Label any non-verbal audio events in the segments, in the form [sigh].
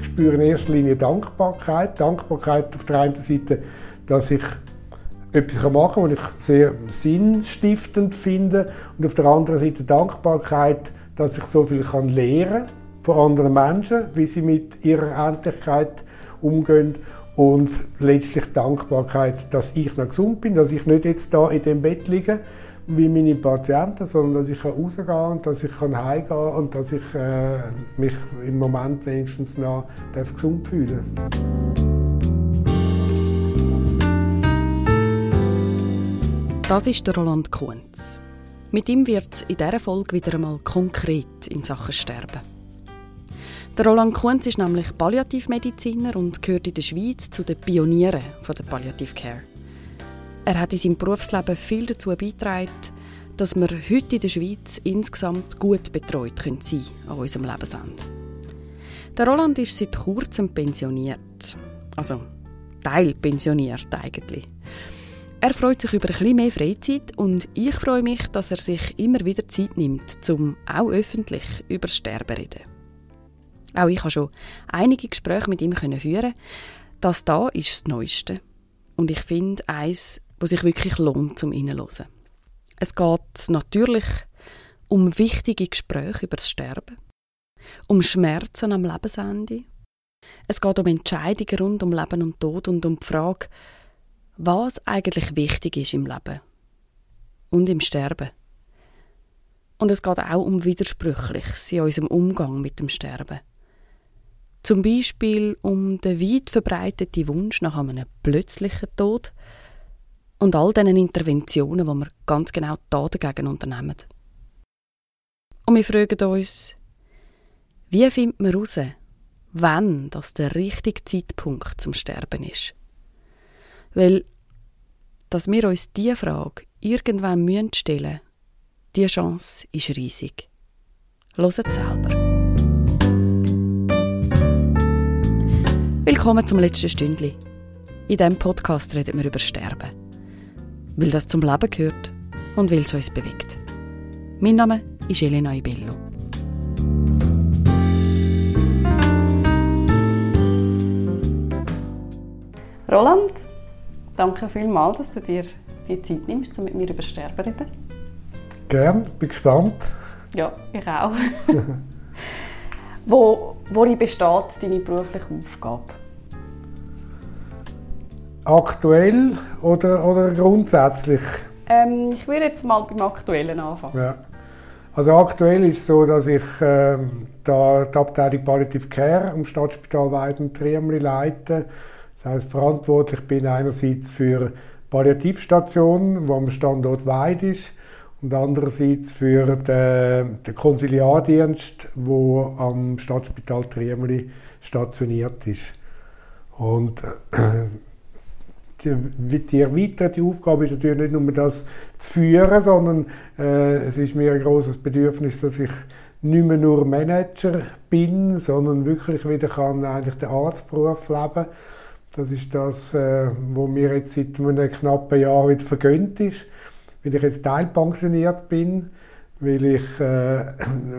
ich spüre in erster Linie Dankbarkeit. Dankbarkeit auf der einen Seite, dass ich etwas machen kann, was ich sehr sinnstiftend finde. Und auf der anderen Seite Dankbarkeit, dass ich so viel kann lernen von anderen Menschen, wie sie mit ihrer Endlichkeit umgehen. Und letztlich Dankbarkeit, dass ich noch gesund bin, dass ich nicht jetzt da in dem Bett liege wie meine Patienten, sondern dass ich rausgehen kann dass ich heimgehen kann und dass ich äh, mich im Moment wenigstens noch gesund fühlen Das ist der Roland Kunz. Mit ihm wird es in dieser Folge wieder einmal konkret in Sachen Sterben. Der Roland Kunz ist nämlich Palliativmediziner und gehört in der Schweiz zu den Pionieren der Palliative Care. Er hat in seinem Berufsleben viel dazu beigetragen, dass wir heute in der Schweiz insgesamt gut betreut sein können an unserem Lebensende. Der Roland ist seit kurzem pensioniert. Also teilpensioniert eigentlich. Er freut sich über ein bisschen mehr Freizeit und ich freue mich, dass er sich immer wieder Zeit nimmt, um auch öffentlich über das Sterben zu reden. Auch ich habe schon einige Gespräche mit ihm führen. Das da ist das Neueste. Und ich finde eins wo sich wirklich lohnt zum Reinhören. Es geht natürlich um wichtige Gespräche über das Sterben, um Schmerzen am Lebensende. Es geht um Entscheidungen rund um Leben und Tod und um die Frage, was eigentlich wichtig ist im Leben und im Sterben. Und es geht auch um Widersprüchliches in unserem Umgang mit dem Sterben. Zum Beispiel um den weit verbreiteten Wunsch nach einem plötzlichen Tod und all diesen Interventionen, die wir ganz genau da dagegen unternehmen. Und wir fragen uns, wie findet man heraus, wann das der richtige Zeitpunkt zum Sterben ist? Weil, dass wir uns diese Frage irgendwann müssen stellen diese Chance ist riesig. Hört selber. Willkommen zum letzten Stündli. In diesem Podcast reden wir über Sterben weil das zum Leben gehört und weil es uns bewegt. Mein Name ist Elena Ibello. Roland, danke vielmals, dass du dir die Zeit nimmst, um mit mir über Sterben zu reden. Gern, bin gespannt. Ja, ich auch. [laughs] Wo, worin besteht deine berufliche Aufgabe? Aktuell oder, oder grundsätzlich? Ähm, ich würde jetzt mal beim Aktuellen anfangen. Ja. Also aktuell ist es so, dass ich äh, da die Abteilung Palliative Care am Stadtspital Weiden-Triemli leite. Das heißt, verantwortlich bin einerseits für Palliativstationen, wo am Standort Weid ist, und andererseits für den, den Konsiliardienst, wo am Stadtspital Triemli stationiert ist. Und äh, die, die erweiterte Aufgabe ist natürlich nicht nur das zu führen, sondern äh, es ist mir ein großes Bedürfnis, dass ich nicht mehr nur Manager bin, sondern wirklich wieder kann eigentlich den Arztberuf leben. Das ist das, äh, wo mir jetzt seit einem knappen Jahr wieder vergönnt ist, weil ich jetzt teilpensioniert bin weil ich äh,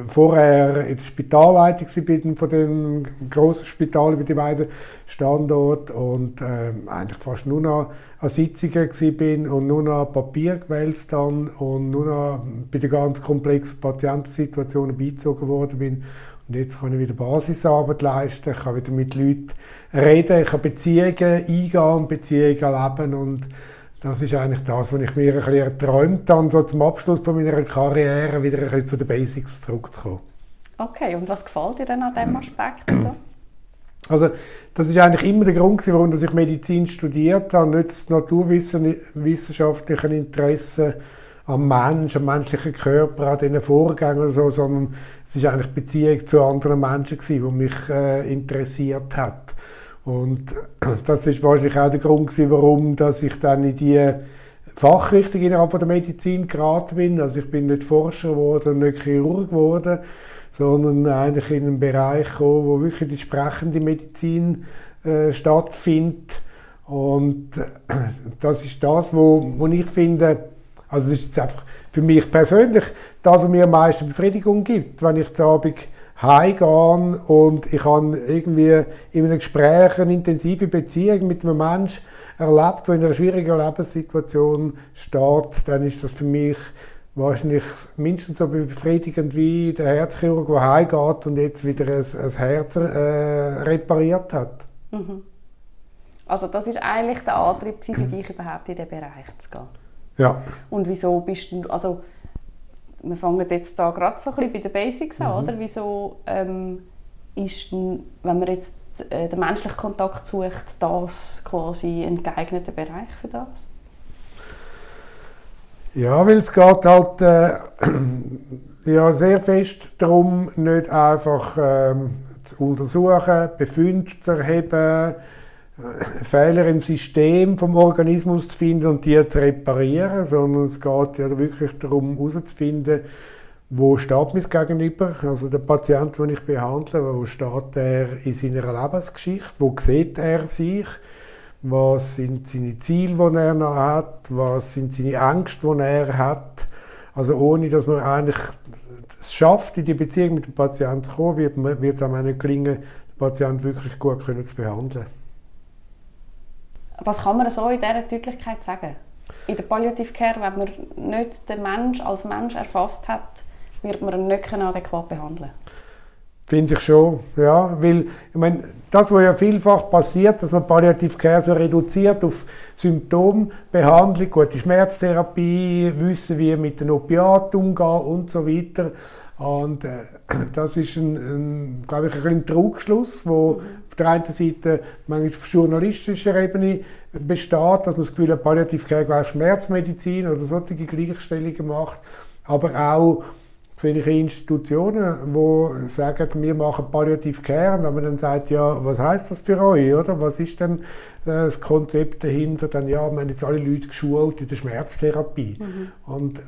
vorher in der Spitalleitung war von dem grossen Spital über die beiden Standorte und äh, eigentlich fast nur noch an Sitzungen bin und nur noch Papier gewälzt habe und nur noch bei den ganz komplexen Patientensituationen beizogen worden bin. Und jetzt kann ich wieder Basisarbeit leisten, ich kann wieder mit Leuten reden, ich kann Beziehungen eingehen, Beziehungen leben und das ist eigentlich das, was ich mir ein bisschen erträumt habe, so zum Abschluss von meiner Karriere wieder ein bisschen zu den Basics zurückzukommen. Okay, und was gefällt dir denn an diesem Aspekt so? [clears throat] Also, das ist eigentlich immer der Grund, warum ich Medizin studiert habe, nicht das naturwissenschaftliche Interesse am Mensch, am menschlichen Körper, an diesen Vorgängen oder so, sondern es ist eigentlich die Beziehung zu anderen Menschen gewesen, die mich äh, interessiert hat. Und das ist wahrscheinlich auch der Grund gewesen, warum dass ich dann in die Fachrichtung innerhalb der Medizin geraten bin. Also ich bin nicht Forscher geworden, nicht Chirurg geworden, sondern eigentlich in einen Bereich gekommen, wo wirklich die sprechende Medizin äh, stattfindet. Und äh, das ist das, wo, wo ich finde, also es ist jetzt einfach für mich persönlich das, was mir am meisten Befriedigung gibt, wenn ich zu Abend heimgehen und ich habe irgendwie in einem Gespräch eine intensive Beziehung mit einem Menschen erlebt, der in einer schwierigen Lebenssituation steht, dann ist das für mich wahrscheinlich mindestens so befriedigend wie der Herzchirurg, der heimgeht und jetzt wieder ein, ein Herz äh, repariert hat. Mhm. Also das ist eigentlich der Antrieb für dich, überhaupt in diesen Bereich zu gehen? Ja. Und wieso bist du, also wir fangen jetzt da gerade so ein bisschen bei den Basics an, mhm. oder? Wieso ähm, ist, wenn man jetzt äh, den menschlichen Kontakt sucht, das quasi ein geeigneter Bereich für das? Ja, weil es geht halt äh, [clears throat] ja, sehr fest darum, nicht einfach ähm, zu untersuchen, Befunde zu erheben, äh, Fehler im System vom Organismus zu finden und die zu reparieren, sondern es geht ja wirklich darum, herauszufinden, wo steht mein Gegenüber, also der Patient, den ich behandle, wo steht er in seiner Lebensgeschichte, wo sieht er sich, was sind seine Ziele, die er noch hat, was sind seine Ängste, die er hat. Also ohne, dass man eigentlich es schafft, in die Beziehung mit dem Patienten zu kommen, wird, wird es einem nicht gelingen, den Patienten wirklich gut zu behandeln. Was kann man so in dieser Deutlichkeit sagen? In der Palliative Care, wenn man nicht den Mensch als Mensch erfasst hat, wird man ihn nicht adäquat behandeln Finde ich schon, ja, weil, ich meine, das, was ja vielfach passiert, dass man Palliative Care so reduziert auf Symptombehandlung, gute Schmerztherapie, wissen, wie mit den Opiaten umgehen und so weiter. Und äh, das ist ein, ein, glaube ich, ein, Trugschluss, wo mhm. auf der einen Seite manchmal auf journalistischer Ebene besteht, dass man das Gefühl hat, Palliative Care gleich Schmerzmedizin oder solche Gleichstellungen macht, aber auch solche Institutionen, die sagen, wir machen Palliative Care, und wenn man dann sagt, ja, was heißt das für euch, oder? Was ist denn äh, das Konzept dahinter? Dann, ja, wir haben jetzt alle Leute geschult in der Schmerztherapie. Mhm. Und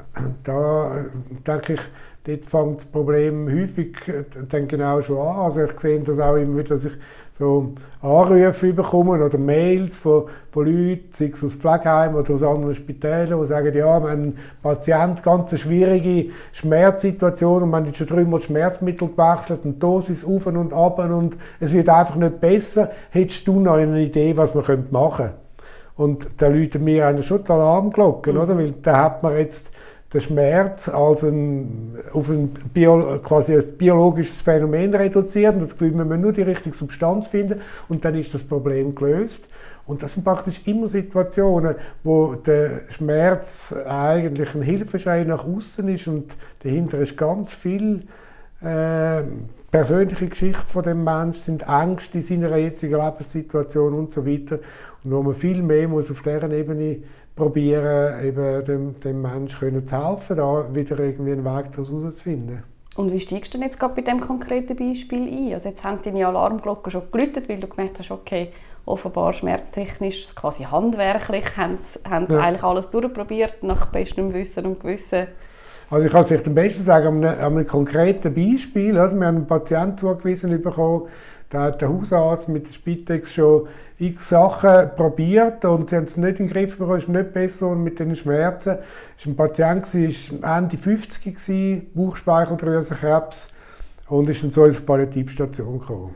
da denke ich, dort fängt das Problem häufig äh, dann genau schon an. Also ich sehe das auch immer wieder, dass ich so Anrufe bekomme oder Mails von, von Leuten, sei es aus Pflegeheimen oder aus anderen Spitälern, die sagen, ja, haben einen Patient, ganz eine schwierige Schmerzsituation und man hat schon dreimal Schmerzmittel gewechselt und Dosis auf und ab und es wird einfach nicht besser. Hättest du noch eine Idee, was man machen könnte? Und da läuten mir eine schon die Alarmglocken, mhm. oder? Weil da hat man jetzt den Schmerz als ein, auf ein, Bio, quasi ein biologisches Phänomen reduziert und das Gefühl, man muss nur die richtige Substanz finden und dann ist das Problem gelöst. Und das sind praktisch immer Situationen, wo der Schmerz eigentlich ein Hilfeschrei nach außen ist und dahinter ist ganz viel äh, persönliche Geschichte von dem Menschen, sind Ängste in seiner jetzigen Lebenssituation und so weiter. Und wo man viel mehr muss auf dieser Ebene probieren, eben dem, dem Menschen zu helfen, da wieder irgendwie einen Weg daraus herauszufinden. Und wie steigst du denn jetzt gerade bei diesem konkreten Beispiel ein? Also jetzt haben deine Alarmglocken schon geläutet, weil du gemerkt hast, okay, offenbar schmerztechnisch, quasi handwerklich, haben sie, haben sie ja. eigentlich alles durchprobiert, nach bestem Wissen und Gewissen. Also ich kann es vielleicht am besten sagen, an einem, an einem konkreten Beispiel. Oder? Wir haben einen Patienten zugewiesen bekommen, da hat der Hausarzt mit der Spitex schon x Sachen probiert und sie haben es nicht in den Griff bekommen, ist nicht besser und mit den Schmerzen. Es war ein Patient, war Ende 50 gewesen, Bauchspeicheldrüsenkrebs und ist dann so auf Palliativstation gekommen.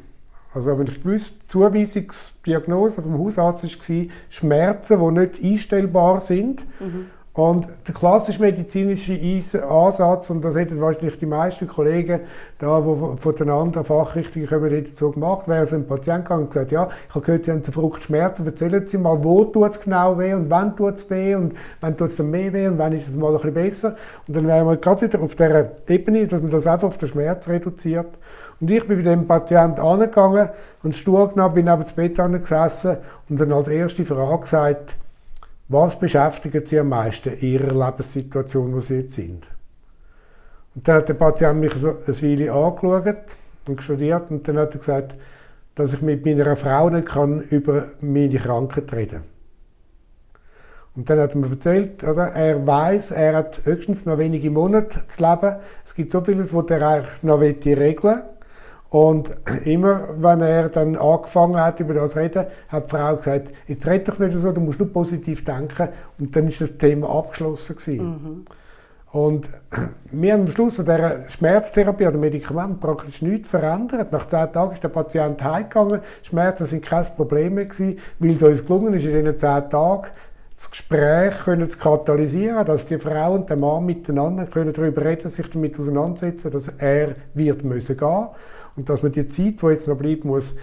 Also wenn ich gewusst, die Zuweisungsdiagnose vom Hausarzt war Schmerzen, die nicht einstellbar sind. Mhm. Und der klassische medizinische Ansatz, und das hätten wahrscheinlich die meisten Kollegen da, die von den anderen Fachrichtungen kommen, hätten so gemacht, wäre so ein Patient gegangen und gesagt, ja, ich habe gehört, Sie haben Fruchtschmerzen, erzählen Sie mal, wo tut es genau weh und wann tut es weh und wann tut es dann mehr weh und wann ist es mal ein bisschen besser. Und dann wären wir gerade wieder auf dieser Ebene, dass man das einfach auf den Schmerz reduziert. Und ich bin bei dem Patienten angegangen und Stuhl genommen, bin neben das Bett gesessen und dann als erste Frage gesagt, was beschäftigt Sie am meisten in Ihrer Lebenssituation, wo Sie jetzt sind? Und dann hat der Patient mich so eine Weile angeschaut und studiert und dann hat er gesagt, dass ich mit meiner Frau nicht kann über meine Krankheit reden Und dann hat er mir erzählt, oder, er weiß, er hat höchstens noch wenige Monate zu leben. Es gibt so vieles, was er eigentlich noch regeln will. Und immer, wenn er dann angefangen hat, über das zu reden, hat die Frau gesagt, jetzt red doch nicht so, du musst nur positiv denken. Und dann ist das Thema abgeschlossen gewesen. Mhm. Und wir haben am Schluss an dieser Schmerztherapie oder Medikament praktisch nichts verändert. Nach zehn Tagen ist der Patient heimgegangen. Schmerzen sind kein Problem mehr gewesen, weil es uns gelungen ist, in diesen zehn Tagen das Gespräch können zu katalysieren, dass die Frau und der Mann miteinander können darüber reden, sich damit auseinandersetzen, dass er wird müssen gehen und dass man die Zeit, die jetzt noch bleibt, muss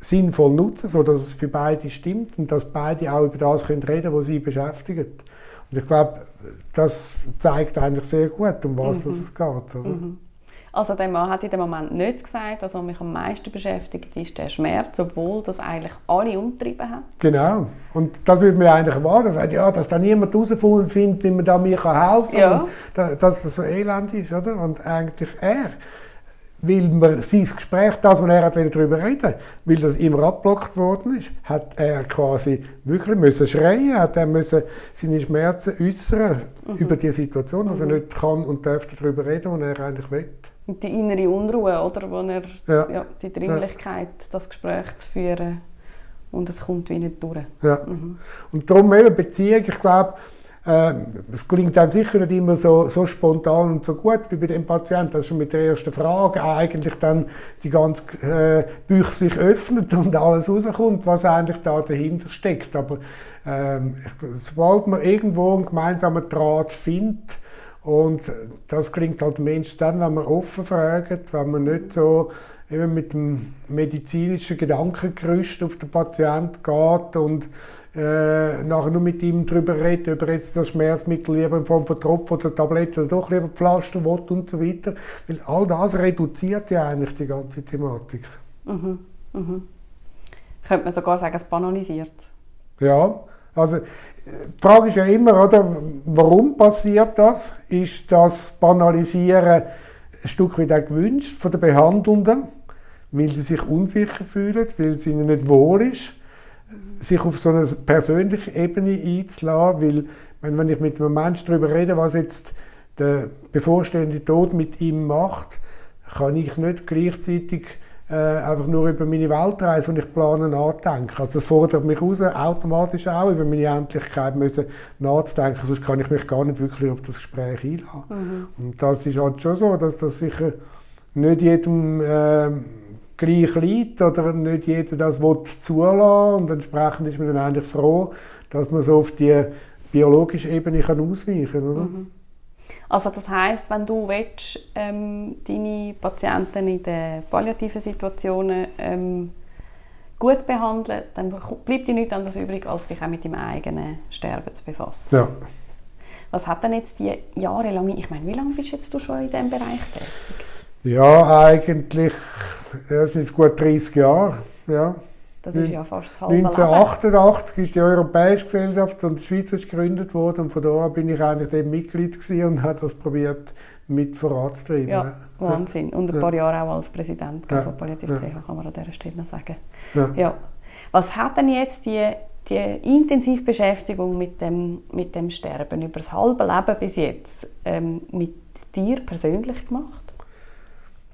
sinnvoll nutzen, sodass es für beide stimmt und dass beide auch über das können reden, was sie beschäftigt. Und ich glaube, das zeigt eigentlich sehr gut, um was mhm. es geht. Mhm. Also der Mann hat in dem Moment nicht gesagt, dass was mich am meisten beschäftigt, ist der Schmerz, obwohl das eigentlich alle umtrieben haben. Genau. Und das würde mir eigentlich erwarten, dass, ja, dass da niemand herausfinden findet, wie man da mir helfen kann. Ja. dass das so elend ist, oder? Und eigentlich er weil man sein Gespräch, das, was er darüber reden weil das immer abblockt worden ist, hat er quasi wirklich müssen schreien, hat er müssen seine Schmerzen äußern mhm. über die Situation, dass mhm. er nicht kann und darf darüber reden, was er eigentlich will. Und die innere Unruhe, oder, wo er ja. Ja, die Dringlichkeit, ja. das Gespräch zu führen und es kommt wie nicht durch. Ja. Mhm. Und darum eben Beziehung, ich glaube, es klingt einem sicher nicht immer so, so spontan und so gut wie bei dem Patienten, dass schon mit der ersten Frage eigentlich dann die ganze äh, Bücher sich öffnet und alles rauskommt, was eigentlich da dahinter steckt. Aber ähm, sobald man irgendwo einen gemeinsamen Draht findet, und das klingt halt Mensch dann, wenn man offen fragt, wenn man nicht so eben mit dem medizinischen Gedankengerüst auf den Patienten geht und äh, nachher nur mit ihm darüber reden, ob er jetzt das Schmerzmittel lieber in Form von Tropfen oder Tabletten oder doch lieber Pflaster will und so weiter. Weil all das reduziert ja eigentlich die ganze Thematik. Mhm. Mhm. Könnte man sogar sagen, es banalisiert Ja, also die Frage ist ja immer, oder, warum passiert das? Ist das Banalisieren ein Stück weit auch gewünscht von den Behandelnden, weil sie sich unsicher fühlen, weil es ihnen nicht wohl ist? Sich auf so eine persönliche Ebene einzulassen, weil wenn, wenn ich mit einem Menschen darüber rede, was jetzt der bevorstehende Tod mit ihm macht, kann ich nicht gleichzeitig äh, einfach nur über meine Weltreise, die ich plane, nachdenken. Also das fordert mich raus, automatisch auch über meine Endlichkeit müssen nachzudenken, sonst kann ich mich gar nicht wirklich auf das Gespräch einlassen. Mhm. Und das ist halt schon so, dass das sicher nicht jedem äh, gleich liegt oder nicht jeder das will zulassen und entsprechend ist man dann eigentlich froh, dass man so auf die biologische Ebene kann ausweichen kann. Mhm. Also das heißt, wenn du willst, ähm, deine Patienten in den palliativen Situationen ähm, gut behandeln, dann bleibt dir nichts anderes übrig, als dich auch mit deinem eigenen Sterben zu befassen. Ja. Was hat denn jetzt die jahrelange, ich meine, wie lange bist jetzt du schon in diesem Bereich tätig? Ja, eigentlich ja, sind es gut 30 Jahre. Ja. Das ist ja fast das halbe 1988 ist die Europäische Gesellschaft und die Schweiz ist gegründet worden und von da an bin ich eigentlich dem Mitglied und habe das probiert mit voranzutreiben. Ja, Wahnsinn. Und ein paar ja. Jahre auch als Präsident ja. von Palliativ ja. kann man an dieser Stelle noch sagen. Ja. ja. Was hat denn jetzt die, die intensive Beschäftigung mit dem, mit dem Sterben über das halbe Leben bis jetzt ähm, mit dir persönlich gemacht?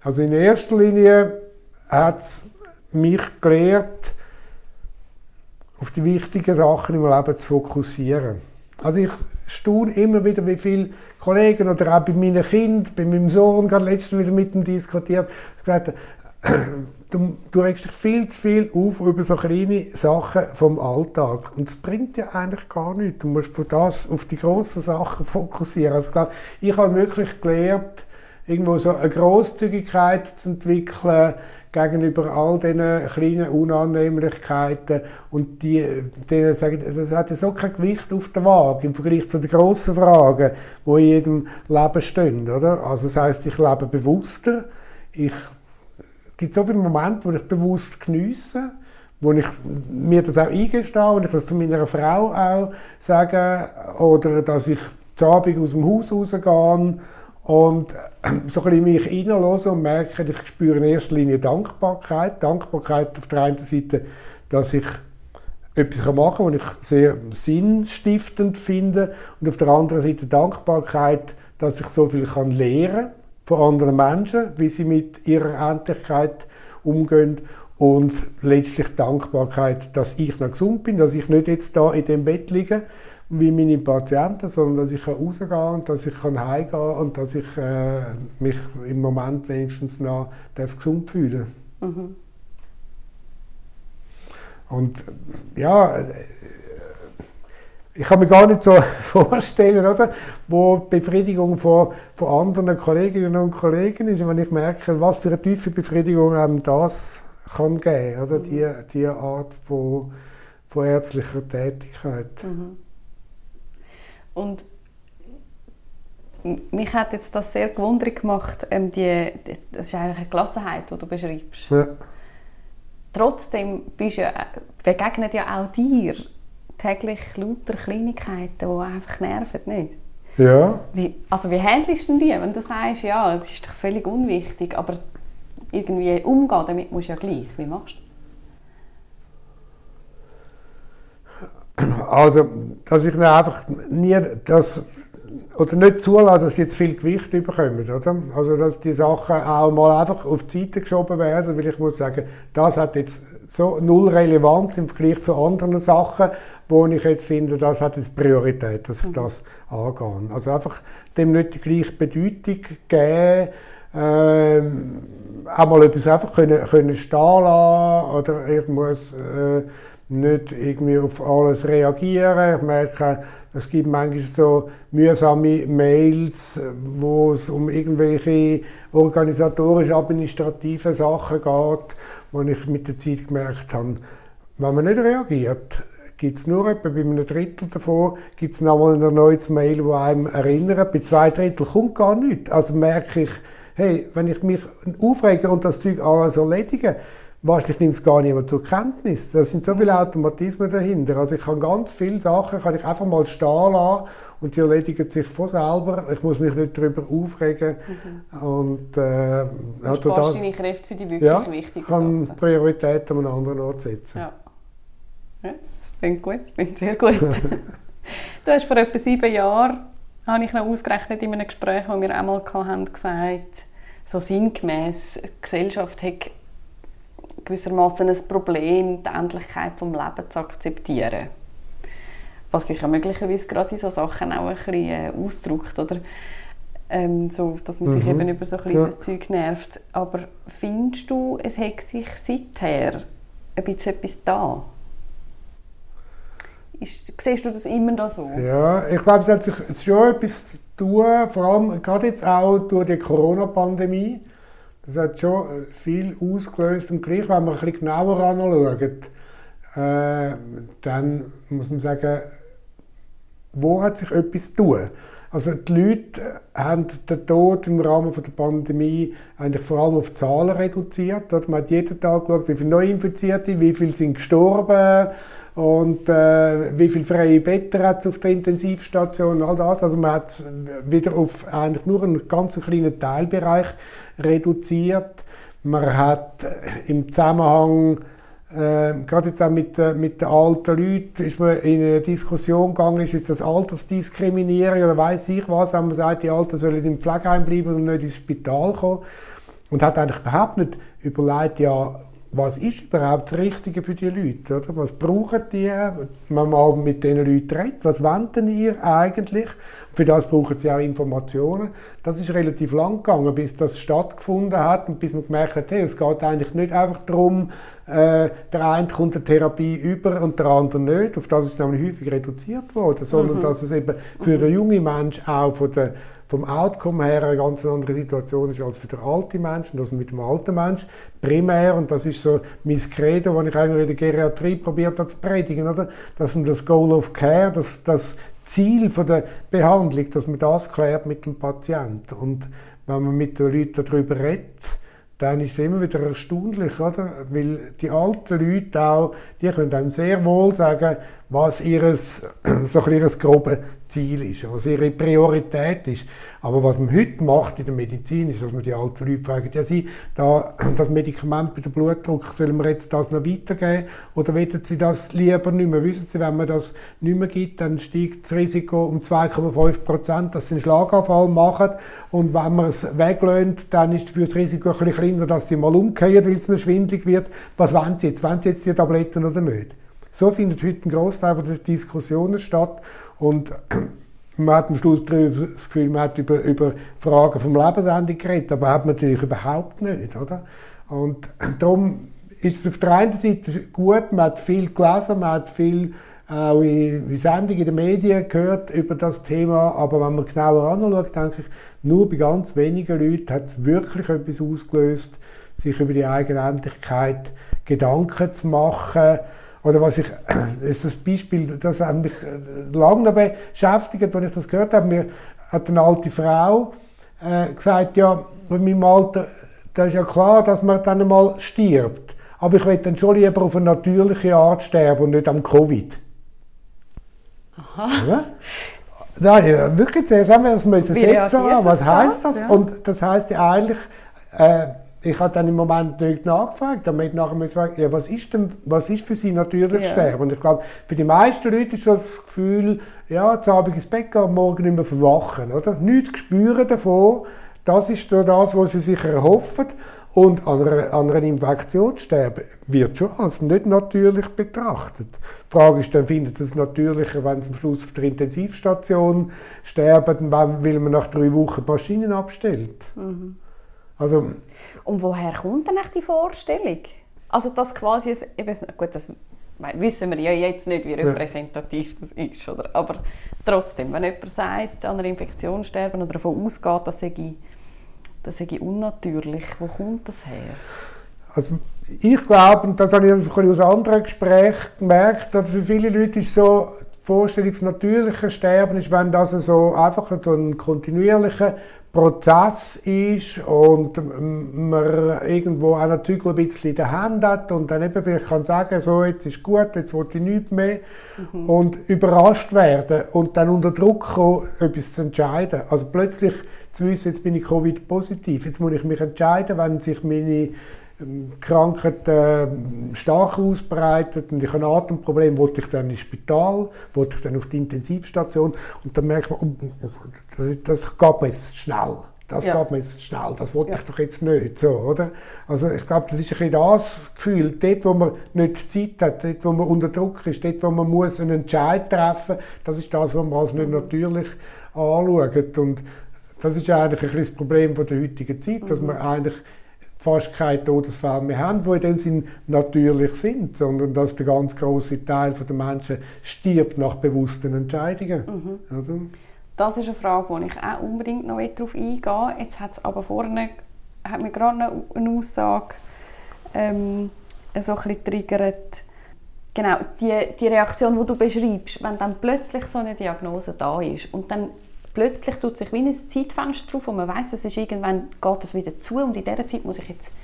Also in erster Linie hat es mich gelehrt, auf die wichtigen Sachen im Leben zu fokussieren. Also ich staune immer wieder, wie viele Kollegen oder auch bei meinen Kindern, bei meinem Sohn, gerade letztens wieder mit ihm diskutiert, gesagt [clears throat] du, du regst dich viel zu viel auf über so kleine Sachen vom Alltag. Und es bringt dir eigentlich gar nichts. Du musst auf, das, auf die grossen Sachen fokussieren. Also ich habe wirklich gelernt, irgendwo so eine Großzügigkeit zu entwickeln gegenüber all diesen kleinen Unannehmlichkeiten und die, die sagen, das hat ja so kein Gewicht auf der Waage im Vergleich zu den grossen Fragen, die in jedem Leben stehen, oder? Also das heißt, ich lebe bewusster, ich es gibt so viele Momente, wo ich bewusst geniesse, wo ich mir das auch eingestehe und ich das zu meiner Frau auch sage oder dass ich zu Abend aus dem Haus rausgehe und so ein bisschen mich reinlassen und merke, ich spüre in erster Linie Dankbarkeit. Dankbarkeit auf der einen Seite, dass ich etwas machen kann, was ich sehr sinnstiftend finde. Und auf der anderen Seite Dankbarkeit, dass ich so viel kann lernen von anderen Menschen, wie sie mit ihrer Endlichkeit umgehen. Und letztlich Dankbarkeit, dass ich noch gesund bin, dass ich nicht jetzt da in dem Bett liege, wie meine Patienten, sondern dass ich rausgehen kann und dass ich heimgehen kann und dass ich äh, mich im Moment wenigstens noch darf gesund fühlen mhm. Und ja, ich kann mir gar nicht so [laughs] vorstellen, oder, wo die Befriedigung von, von anderen Kolleginnen und Kollegen ist, wenn ich merke, was für eine tiefe Befriedigung einem das kann geben, oder, mhm. die, die Art von, von ärztlicher Tätigkeit. Mhm. Und mich hat jetzt das sehr gewundert gemacht, ähm, die, das ist eigentlich eine Gelassenheit, die du beschreibst. Ja. Trotzdem bist ja, begegnen ja auch dir täglich lauter Kleinigkeiten, die einfach nerven, nicht? Ja. Wie, also wie handelst du die, wenn du sagst, ja, es ist doch völlig unwichtig, aber irgendwie umgehen damit musst du ja gleich. Wie machst du Also, dass ich einfach nie das oder nicht zulassen, dass sie jetzt viel Gewicht bekommen, oder? Also, dass die Sachen auch mal einfach auf die Seite geschoben werden, weil ich muss sagen, das hat jetzt so null Relevanz im Vergleich zu anderen Sachen, wo ich jetzt finde, das hat jetzt Priorität, dass ich mhm. das angehe. Also einfach dem nicht die gleiche Bedeutung geben, ähm, auch mal etwas einfach können, können stehen lassen, oder ich muss äh, nicht irgendwie auf alles reagieren. Ich merke, es gibt manchmal so mühsame Mails, wo es um irgendwelche organisatorisch-administrative Sachen geht, wo ich mit der Zeit gemerkt habe, wenn man nicht reagiert, gibt es nur etwa bei einem Drittel davon, gibt es nochmal ein erneutes Mail, das einem erinnert. Bei zwei Drittel kommt gar nichts. Also merke ich, hey, wenn ich mich aufrege und das Zeug alles erledige, wahrscheinlich nimmt es gar niemand zur Kenntnis. Da sind so viele Automatismen dahinter. Also ich kann ganz viele Sachen kann ich einfach mal stehen lassen und die erledigen sich von selber. Ich muss mich nicht darüber aufregen. Mhm. Und, äh, du also das, deine Kräfte für die wirklich ja, wichtigen kann Sachen. Priorität an einem anderen Ort setzen. Ja. ja das klingt gut, das klingt sehr gut. [laughs] du hast vor etwa sieben Jahren, habe ich noch ausgerechnet in einem Gespräch, das wir einmal hatten, gesagt, so sinngemäß, Gesellschaft hat gewissermaßen ein Problem, die Endlichkeit des Lebens zu akzeptieren. Was sich ja möglicherweise gerade in solchen Sachen auch ein bisschen äh, ausdrückt, oder? Ähm, so, dass man sich mhm. eben über so ein kleines ja. Zeug nervt. Aber findest du, es hat sich seither ein bisschen etwas da? Ist, siehst du das immer noch so? Ja, ich glaube, es hat sich schon etwas tun, vor allem gerade jetzt auch durch die Corona-Pandemie das hat schon viel ausgelöst. Und gleich, wenn man ein bisschen genauer anschaut, äh, dann muss man sagen, wo hat sich etwas tun? Also die Leute haben den Tod im Rahmen der Pandemie eigentlich vor allem auf Zahlen reduziert. Man hat jeden Tag geschaut, wie viele Neuinfizierte, wie viele sind gestorben und äh, wie viele freie Betten hat es auf der Intensivstation und all das. Also man hat wieder auf eigentlich nur einen ganz kleinen Teilbereich reduziert. Man hat äh, im Zusammenhang äh, gerade jetzt auch mit, äh, mit den alten Leuten ist man in eine Diskussion gegangen, ist jetzt das Altersdiskriminierung oder weiß ich was, wenn man sagt, die Alten sollen im Pflegeheim bleiben und nicht ins Spital kommen. Und hat eigentlich überhaupt nicht überlegt, ja, was ist überhaupt das Richtige für die Leute? Oder? Was brauchen die, wenn man mal mit diesen Leuten redet? Was wollen ihr eigentlich? Für das brauchen sie auch Informationen. Das ist relativ lang gegangen, bis das stattgefunden hat und bis man gemerkt hat, hey, es geht eigentlich nicht einfach darum, äh, der eine kommt eine Therapie über und der andere nicht. Auf das ist nämlich häufig reduziert worden, sondern mhm. dass es eben für den jungen Mensch auch von der vom Outcome her eine ganz andere Situation ist als für den alten Menschen, das mit dem alten Mensch primär, und das ist so mein Credo, das ich eigentlich in der Geriatrie probiert habe zu predigen, oder? dass man das Goal of Care, das, das Ziel von der Behandlung, dass man das klärt mit dem Patienten. Und wenn man mit den Leuten darüber redet, dann ist es immer wieder erstaunlich, oder? Weil die alten Leute auch, die können einem sehr wohl sagen, was ihres, [clears throat] so ein ihres grobe Ziel ist, was ihre Priorität ist. Aber was man heute macht in der Medizin, ist, dass man die alten Leute fragt, ja, sie, da, [clears throat] das Medikament bei dem Blutdruck, sollen wir jetzt das noch weitergeben oder wollen sie das lieber nicht mehr? Wissen Sie, wenn man das nicht mehr gibt, dann steigt das Risiko um 2,5 Prozent, dass sie einen Schlaganfall machen und wenn man es weglöhnt, dann ist für das Risiko ein bisschen kleiner, dass sie mal umkehren, weil es ihnen schwindlig wird. Was wollen sie jetzt? Wollen sie jetzt die Tabletten oder nicht? So findet heute ein Großteil der Diskussionen statt Und [clears throat] man hat am Schluss das Gefühl, man hat über, über Fragen vom Lebensende geredet, aber hat man natürlich überhaupt nicht, oder? Und [clears throat] darum ist es auf der einen Seite gut, man hat viel gelesen, man hat viel auch in Sendungen in den Medien gehört über das Thema, aber wenn man genauer anschaut, denke ich, nur bei ganz wenigen Leuten hat es wirklich etwas ausgelöst, sich über die Eigenendlichkeit Gedanken zu machen. Oder was ich, das [clears throat] ist das Beispiel, das hat mich äh, lange noch beschäftigt, als ich das gehört habe. Mir hat eine alte Frau äh, gesagt, ja, in meinem Alter, da ist ja klar, dass man dann einmal stirbt. Aber ich will dann schon lieber auf eine natürliche Art sterben und nicht am Covid. Aha. Ja? Ich wirklich zuerst einmal das müssen setzen Was heißt das? Ja. Und das heißt ja eigentlich, äh, ich habe dann im Moment nicht nachgefragt, damit nachher mich fragen, ja, was ist denn, was ist für sie natürlich ja. Sterben? Und ich glaube, für die meisten Leute ist das Gefühl, ja, zu Abend ins Bett gehen, morgen nicht mehr verwachen, oder? Nichts spüren davon, das ist das, was sie sich erhoffen. Und an einer, an einer Infektion sterben wird schon als nicht natürlich betrachtet. Die Frage ist dann, findet es natürlicher, wenn sie am Schluss auf der Intensivstation sterben, weil man nach drei Wochen Maschinen abstellt? Mhm. Also, Und woher kommt denn die Vorstellung? Also das quasi, eben, gut, das wissen wir ja jetzt nicht, wie repräsentativ das ist, oder? aber trotzdem, wenn jemand sagt, an einer Infektion sterben oder davon ausgeht, dass sei das ist unnatürlich. Wo kommt das her? Also ich glaube, und das habe ich aus anderen Gesprächen gemerkt, dass für viele Leute ist so, die Vorstellung, das natürliche Sterben ist, wenn das so einfach so ein kontinuierlicher Prozess ist und man irgendwo auch Zügel ein bisschen in der Hand hat und dann eben vielleicht kann sagen, so, jetzt ist gut, jetzt will ich nichts mehr mhm. und überrascht werden und dann unter Druck kommen, etwas zu entscheiden. Also plötzlich zu wissen, jetzt bin ich Covid-positiv, jetzt muss ich mich entscheiden, wenn sich meine ähm, Krankheit äh, stark ausbreitet und ich habe ein Atemproblem, wollte ich dann ins Spital, wollte ich dann auf die Intensivstation und dann merkt man, oh, das, das geht mir jetzt schnell. Das ja. geht mir jetzt schnell, das wollte ja. ich doch jetzt nicht, so, oder? Also ich glaube, das ist ein bisschen das Gefühl, dort, wo man nicht Zeit hat, dort, wo man unter Druck ist, dort, wo man muss einen Entscheid treffen muss, das ist das, was man als nicht natürlich anschaut. Und das ist eigentlich ein bisschen das Problem der heutigen Zeit, dass wir eigentlich fast keine Todesfälle mehr haben, die in dem Sinn natürlich sind, sondern dass der ganz große Teil der Menschen stirbt nach bewussten Entscheidungen. Mhm. Das ist eine Frage, wo ich auch unbedingt noch darauf eingehe. Jetzt hat es aber vorne hat mir gerade eine Aussage ähm, so ein bisschen triggert. Genau, die, die Reaktion, die du beschreibst, wenn dann plötzlich so eine Diagnose da ist und dann plötzlich tut sich wie ein Zeitfenster auf, wo man weiß, es ist irgendwann geht es wieder zu und in dieser Zeit muss ich jetzt,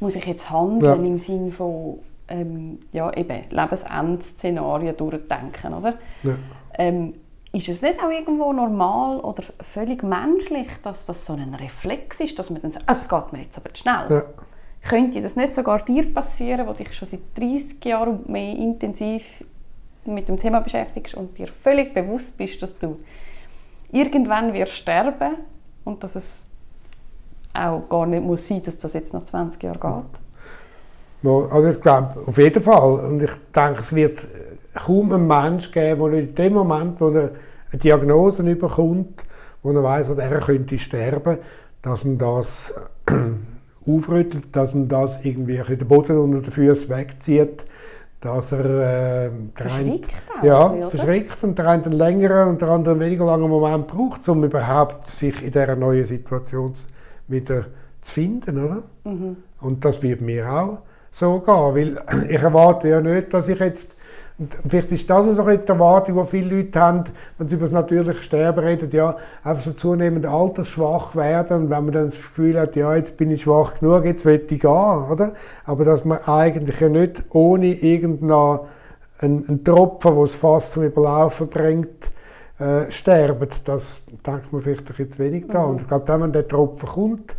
muss ich jetzt handeln ja. im Sinne von ähm, ja, eben Lebensendszenarien durchdenken, oder? Ja. Ähm, ist es nicht auch irgendwo normal oder völlig menschlich, dass das so ein Reflex ist, dass man dann sagt, ah, es geht mir jetzt aber zu schnell? Ja. Könnte das nicht sogar dir passieren, wo dich schon seit 30 Jahren und mehr intensiv mit dem Thema beschäftigst und dir völlig bewusst bist, dass du irgendwann wirst sterben und dass es auch gar nicht muss sein, dass das jetzt nach 20 Jahren geht? Also ich glaube, auf jeden Fall. Und ich denke, es wird kaum einen Menschen geben, der in dem Moment, wo er eine Diagnose bekommt, wo er weiß, dass er könnte sterben, dass er das [clears throat] aufrüttelt, dass er das irgendwie den Boden unter den Füßen wegzieht dass er äh, verschrickt einen, ja, oder? verschrickt und der eine einen längeren und der andere einen weniger langen Moment braucht, um überhaupt sich in dieser neuen Situation wieder zu finden, oder? Mhm. Und das wird mir auch so gehen, weil [clears throat] ich erwarte ja nicht, dass ich jetzt und vielleicht ist das so die Erwartung, die viele Leute haben, wenn sie über das natürliche Sterben reden, ja, einfach so zunehmend altersschwach werden und wenn man dann das Gefühl hat, ja, jetzt bin ich schwach genug, jetzt will ich gehen, oder? Aber dass man eigentlich ja nicht ohne irgendeinen einen Tropfen, der es fast zum Überlaufen bringt, äh, sterben, das denkt man vielleicht ein zu wenig da. Mhm. Und ich glaube, wenn der Tropfen kommt,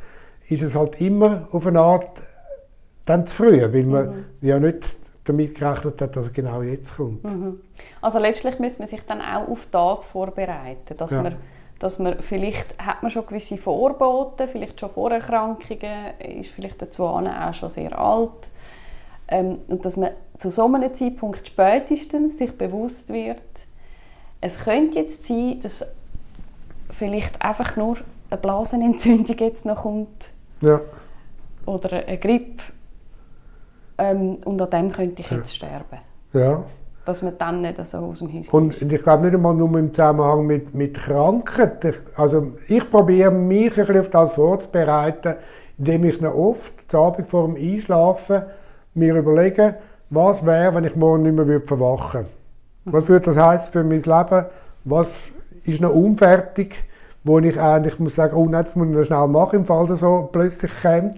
ist es halt immer auf eine Art dann zu früh, weil man mhm. ja nicht damit gerechnet hat, dass er genau jetzt kommt. Mhm. Also letztlich müsste man sich dann auch auf das vorbereiten, dass ja. man dass man vielleicht hat man schon gewisse Vorboten, vielleicht schon Vorerkrankungen, ist vielleicht dazu auch schon sehr alt ähm, und dass man zu so einem Zeitpunkt spätestens sich bewusst wird, Es könnte jetzt sein, dass vielleicht einfach nur eine Blasenentzündung jetzt noch kommt. Ja. Oder eine Grippe. Ähm, und an dem könnte ich jetzt sterben. Ja. Dass man dann nicht so aus dem Haus Und ich glaube nicht einmal nur im Zusammenhang mit, mit Krankheit. Ich, also ich probiere mich ein bisschen auf das vorzubereiten, indem ich noch oft, zu Abend vor dem Einschlafen, mir überlege, was wäre, wenn ich morgen nicht mehr verwachen würde. Was würde das heißen für mein Leben? Was ist noch unfertig? Wo ich eigentlich muss sagen, oh nein, das muss ich noch schnell machen, im Fall das so plötzlich käme.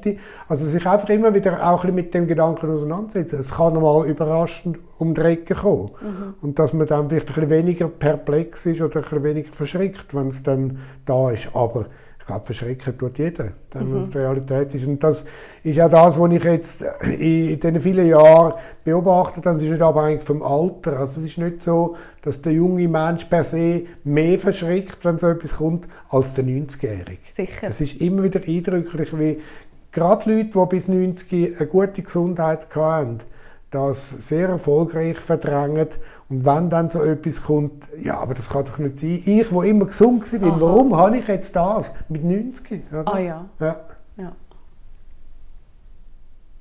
Also sich einfach immer wieder auch ein bisschen mit dem Gedanken auseinandersetzen. Es kann mal überraschend um die Ecke kommen. Mhm. Und dass man dann vielleicht ein bisschen weniger perplex ist oder ein bisschen weniger verschreckt, wenn es dann da ist. Aber glaube, verschrecken tut jeder, wenn es mhm. die Realität ist. Und das ist auch das, was ich jetzt in diesen vielen Jahren beobachtet habe. Das ist nicht abhängig vom Alter. Also es ist nicht so, dass der junge Mensch per se mehr verschreckt, wenn so etwas kommt, als der 90-Jährige. Sicher. Es ist immer wieder eindrücklich, wie gerade Leute, die bis 90 eine gute Gesundheit hatten, das sehr erfolgreich verdrängt. Und wenn dann so etwas kommt, ja, aber das kann doch nicht sein. Ich, wo immer gesund war, Aha. warum habe ich jetzt das mit 90? Oder? Ah ja. ja. ja.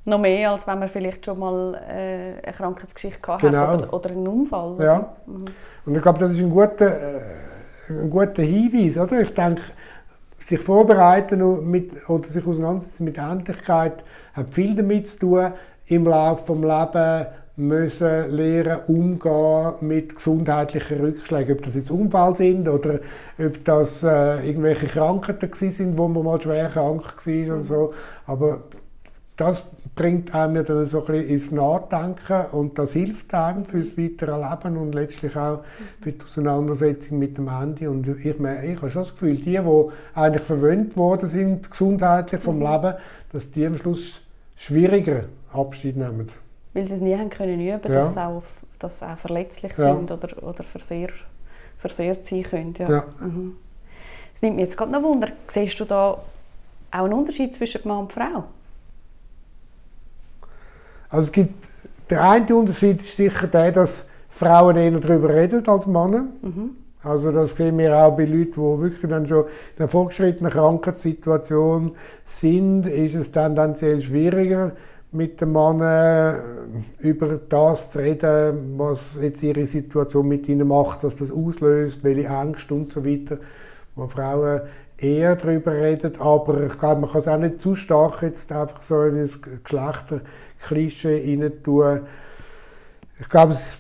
Noch mehr, als wenn man vielleicht schon mal äh, eine Krankheitsgeschichte gehabt genau. hat oder, oder einen Unfall. Oder? Ja. Mhm. Und ich glaube, das ist ein guter, äh, ein guter Hinweis. Oder? Ich denke, sich vorbereiten mit, oder sich auseinandersetzen mit Endlichkeit hat viel damit zu tun, im Laufe des Lebens müssen lernen, umgehen mit gesundheitlichen Rückschlägen. Ob das jetzt Unfall sind oder ob das äh, irgendwelche Krankheiten sind, wo man mal schwer krank war oder so. Aber das bringt einem dann so ein bisschen ins Nachdenken und das hilft einem fürs weitere Leben und letztlich auch für die Auseinandersetzung mit dem Handy. Und ich, ich habe schon das Gefühl, die, die eigentlich verwöhnt worden sind, gesundheitlich vom mhm. Leben, dass die am Schluss schwieriger Abschied nehmen. Weil sie es nie haben können üben, ja. dass, sie auch, dass sie auch verletzlich ja. sind oder, oder versehrt, versehrt sein können. Ja. ja. Mhm. Es nimmt mich jetzt gerade noch Wunder, siehst du da auch einen Unterschied zwischen Mann und Frau? Also es gibt, der eine Unterschied ist sicher der, dass Frauen eher darüber reden als Männer. Mhm. Also das sehen wir auch bei Leuten, die wirklich dann schon in einer fortgeschrittenen Krankheitssituation sind, ist es tendenziell schwieriger, mit dem Mann äh, über das zu reden, was jetzt ihre Situation mit ihnen macht, was das auslöst, welche Ängste und so weiter, wo Frauen eher darüber reden, aber ich glaube, man kann es auch nicht zu stark jetzt einfach so in ein Geschlechterklischee rein tun. Ich glaube, es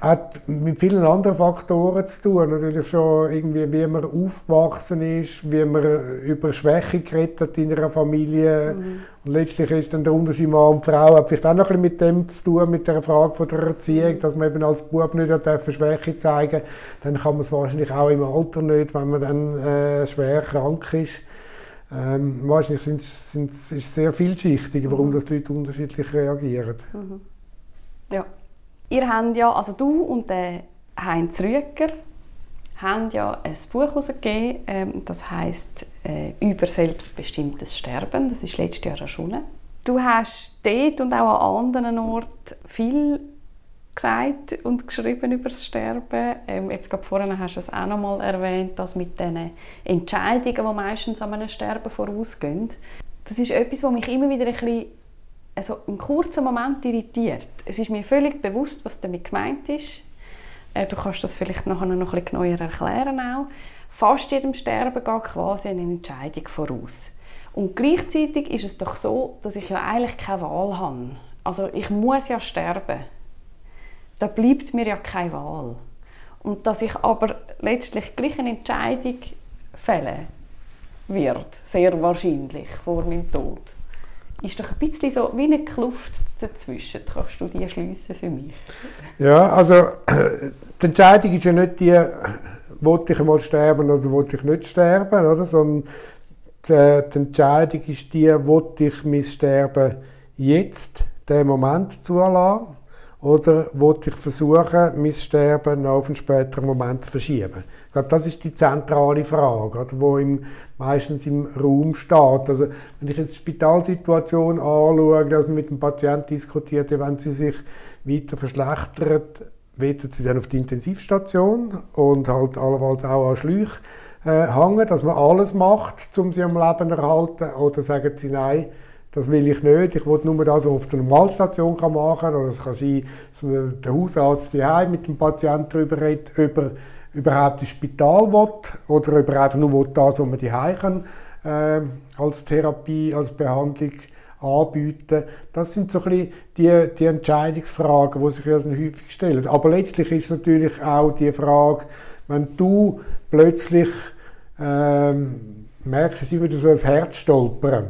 hat mit vielen anderen Faktoren zu tun. Natürlich schon irgendwie, wie man aufgewachsen ist, wie man über Schwäche geredet hat in einer Familie. Mhm. Und letztlich ist dann der Unterschied Mann und Frau hat vielleicht auch noch ein bisschen mit dem zu tun, mit der Frage von der Erziehung, mhm. dass man eben als Bub nicht dürfen Schwäche zeigen Dann kann man es wahrscheinlich auch im Alter nicht, wenn man dann äh, schwer krank ist. Ähm, wahrscheinlich sind, sind, ist es sehr vielschichtig, warum mhm. das die Leute unterschiedlich reagieren. Mhm. Ja. Ihr habt ja, also du und der Heinz Rüeger, haben ja ein Buch herausgegeben, ähm, das heißt äh, «Über selbstbestimmtes Sterben». Das ist letztes Jahr erschienen. Du hast dort und auch an anderen Orten viel gesagt und geschrieben über das Sterben. Ähm, jetzt gerade vorhin hast du es auch noch mal erwähnt, dass mit den Entscheidungen, die meistens an einem Sterben vorausgehen. Das ist etwas, was mich immer wieder ein bisschen also einen kurzen Moment irritiert. Es ist mir völlig bewusst, was damit gemeint ist. Äh, du kannst das vielleicht nachher noch bisschen genauer erklären auch. Fast jedem Sterben geht quasi eine Entscheidung voraus. Und gleichzeitig ist es doch so, dass ich ja eigentlich keine Wahl habe. Also ich muss ja sterben. Da bleibt mir ja keine Wahl. Und dass ich aber letztlich gleich eine Entscheidung fällen wird, sehr wahrscheinlich vor meinem Tod ist doch ein bisschen so wie eine Kluft dazwischen. Kannst du die schliessen für mich? Ja, also die Entscheidung ist ja nicht die, wollte ich einmal sterben oder wollte ich nicht sterben, oder? sondern die, die Entscheidung ist die, wollte ich mein Sterben jetzt, den Moment zulassen, oder wollte ich versuchen, mein Sterben auf einen späteren Moment zu verschieben. Ich glaube, das ist die zentrale Frage, wo im, meistens im Raum steht. Also, wenn ich jetzt die Spitalsituation anschaue, dass man mit dem Patienten diskutiert, wenn sie sich weiter verschlechtert, werden sie dann auf die Intensivstation und halt allenfalls auch an Schläuchen äh, hängen, dass man alles macht, um sie am Leben zu erhalten? Oder sagen sie, nein, das will ich nicht, ich will nur das, was auf der Normalstation machen kann. Oder es kann sein, dass der Hausarzt die mit dem Patienten darüber redet, über überhaupt ins Spital will oder ob er einfach nur das, was man die kann, äh, als Therapie, als Behandlung anbieten. Das sind so ein bisschen die, die Entscheidungsfragen, die sich dann häufig stellen. Aber letztlich ist natürlich auch die Frage, wenn du plötzlich ähm, merkst, es ist wieder so ein Herz stolpern.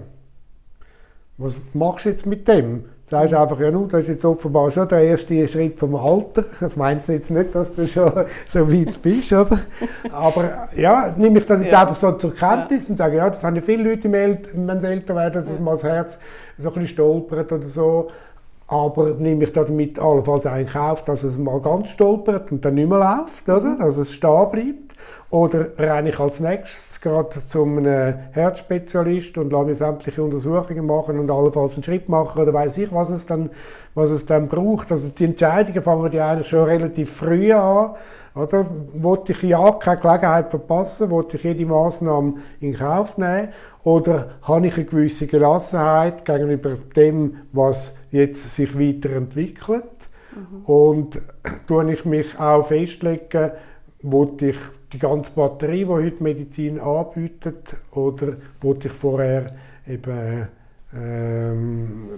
Was machst du jetzt mit dem? Du sagst einfach, ja, nun, das ist jetzt offenbar schon der erste Schritt vom Alter. Ich meine jetzt nicht, dass du schon [laughs] so weit bist, oder? Aber ja, nehme ich das jetzt ja. einfach so zur Kenntnis ja. und sage, ja, das haben ja viele Leute, wenn sie älter werden, dass mal das Herz so ein bisschen stolpert oder so. Aber nehme ich damit allenfalls eigentlich auf, dass es mal ganz stolpert und dann nicht mehr läuft, oder? Dass es stehen bleibt. Oder renne ich als nächstes gerade zum Herzspezialist und lasse mir sämtliche Untersuchungen machen und allenfalls einen Schritt machen oder weiß ich, was es dann, was es dann braucht. Also die Entscheidungen fangen ja eigentlich schon relativ früh an. Oder? Wollte ich ja keine Gelegenheit verpassen? Wollte ich jede Maßnahme in Kauf nehmen? Oder habe ich eine gewisse Gelassenheit gegenüber dem, was jetzt sich weiterentwickelt? Mhm. Und tue ich mich auch festlegen, wollte ich die ganze Batterie, die heute Medizin anbietet, oder wollte ich vorher eben ähm,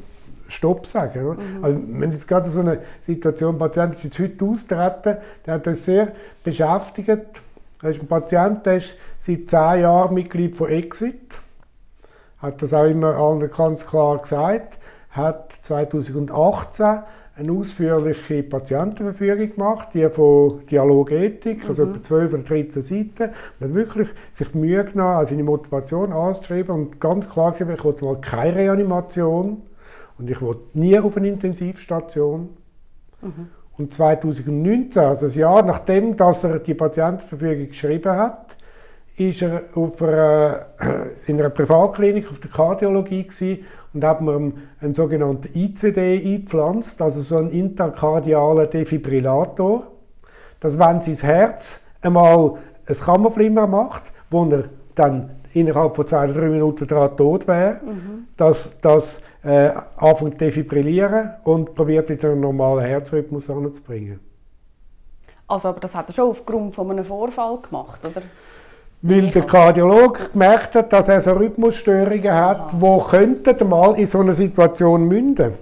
Stopp sagen? Mhm. Also, wenn jetzt gerade so eine Situation, ein Patient ist jetzt heute austreten, der hat das sehr beschäftigt. Das ist ein Patient, der ist seit zehn Jahren Mitglied von Exit, hat das auch immer allen ganz klar gesagt, hat 2018 eine ausführliche Patientenverfügung gemacht, die von Dialogethik, also mhm. etwa 12 oder 13 Seiten. Und hat wirklich sich Mühe genommen, seine Motivation anzuschreiben und ganz klar geschrieben, ich wollte mal keine Reanimation und ich wollte nie auf eine Intensivstation. Mhm. Und 2019, also ein Jahr nachdem dass er die Patientenverfügung geschrieben hat, ist er einer, in einer Privatklinik auf der Kardiologie gewesen und haben wir einen sogenannten ICD eingepflanzt, also so einen interkardialen Defibrillator, dass wenn sein Herz einmal ein Kammerflimmer macht, wo er dann innerhalb von zwei oder drei Minuten daran tot wäre, mhm. dass das äh, anfängt zu defibrillieren und probiert wieder einen normalen Herzrhythmus anzubringen. Also, aber das hat er schon aufgrund von einem Vorfall gemacht, oder? Weil der Kardiologe gemerkt hat, dass er so Rhythmusstörungen hat, die könnten mal in so einer Situation münden.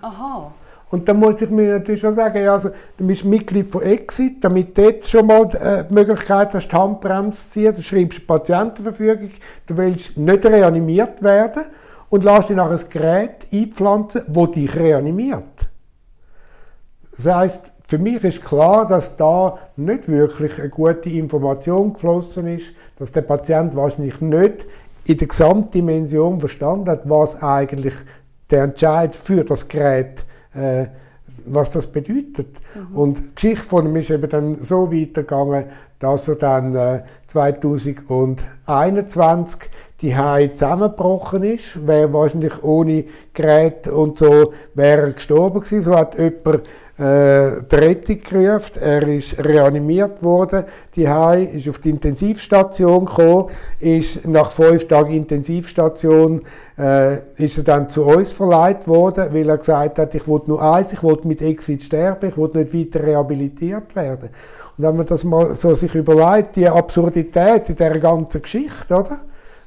Aha. Und dann muss ich mir natürlich schon sagen, ja, also, du bist Mitglied von Exit, damit du dort schon mal äh, die Möglichkeit hast, die Handbremse zu ziehen. Du schreibst Patientenverfügung, du willst nicht reanimiert werden und lässt dich nach ein Gerät einpflanzen, das dich reanimiert. Das heisst, für mich ist klar, dass da nicht wirklich eine gute Information geflossen ist, dass der Patient wahrscheinlich nicht in der Gesamtdimension verstanden hat, was eigentlich der Entscheid für das Gerät äh, was das bedeutet. Mhm. Und die Geschichte von ihm ist eben dann so weitergegangen, dass er dann äh, 2021 die Hai zusammengebrochen ist. Wäre wahrscheinlich ohne Gerät und so wäre er gestorben gewesen. So hat jemand äh, Rettung gerufen. Er ist reanimiert worden. Die Hai ist auf die Intensivstation gekommen, ist nach fünf Tagen Intensivstation äh, ist er dann zu uns verleiht worden, weil er gesagt hat, ich wollte nur eins, ich wollte mit Exit sterben, ich wollte nicht weiter rehabilitiert werden. Und wenn man das mal so sich überlegt, die Absurdität in dieser ganzen Geschichte, oder?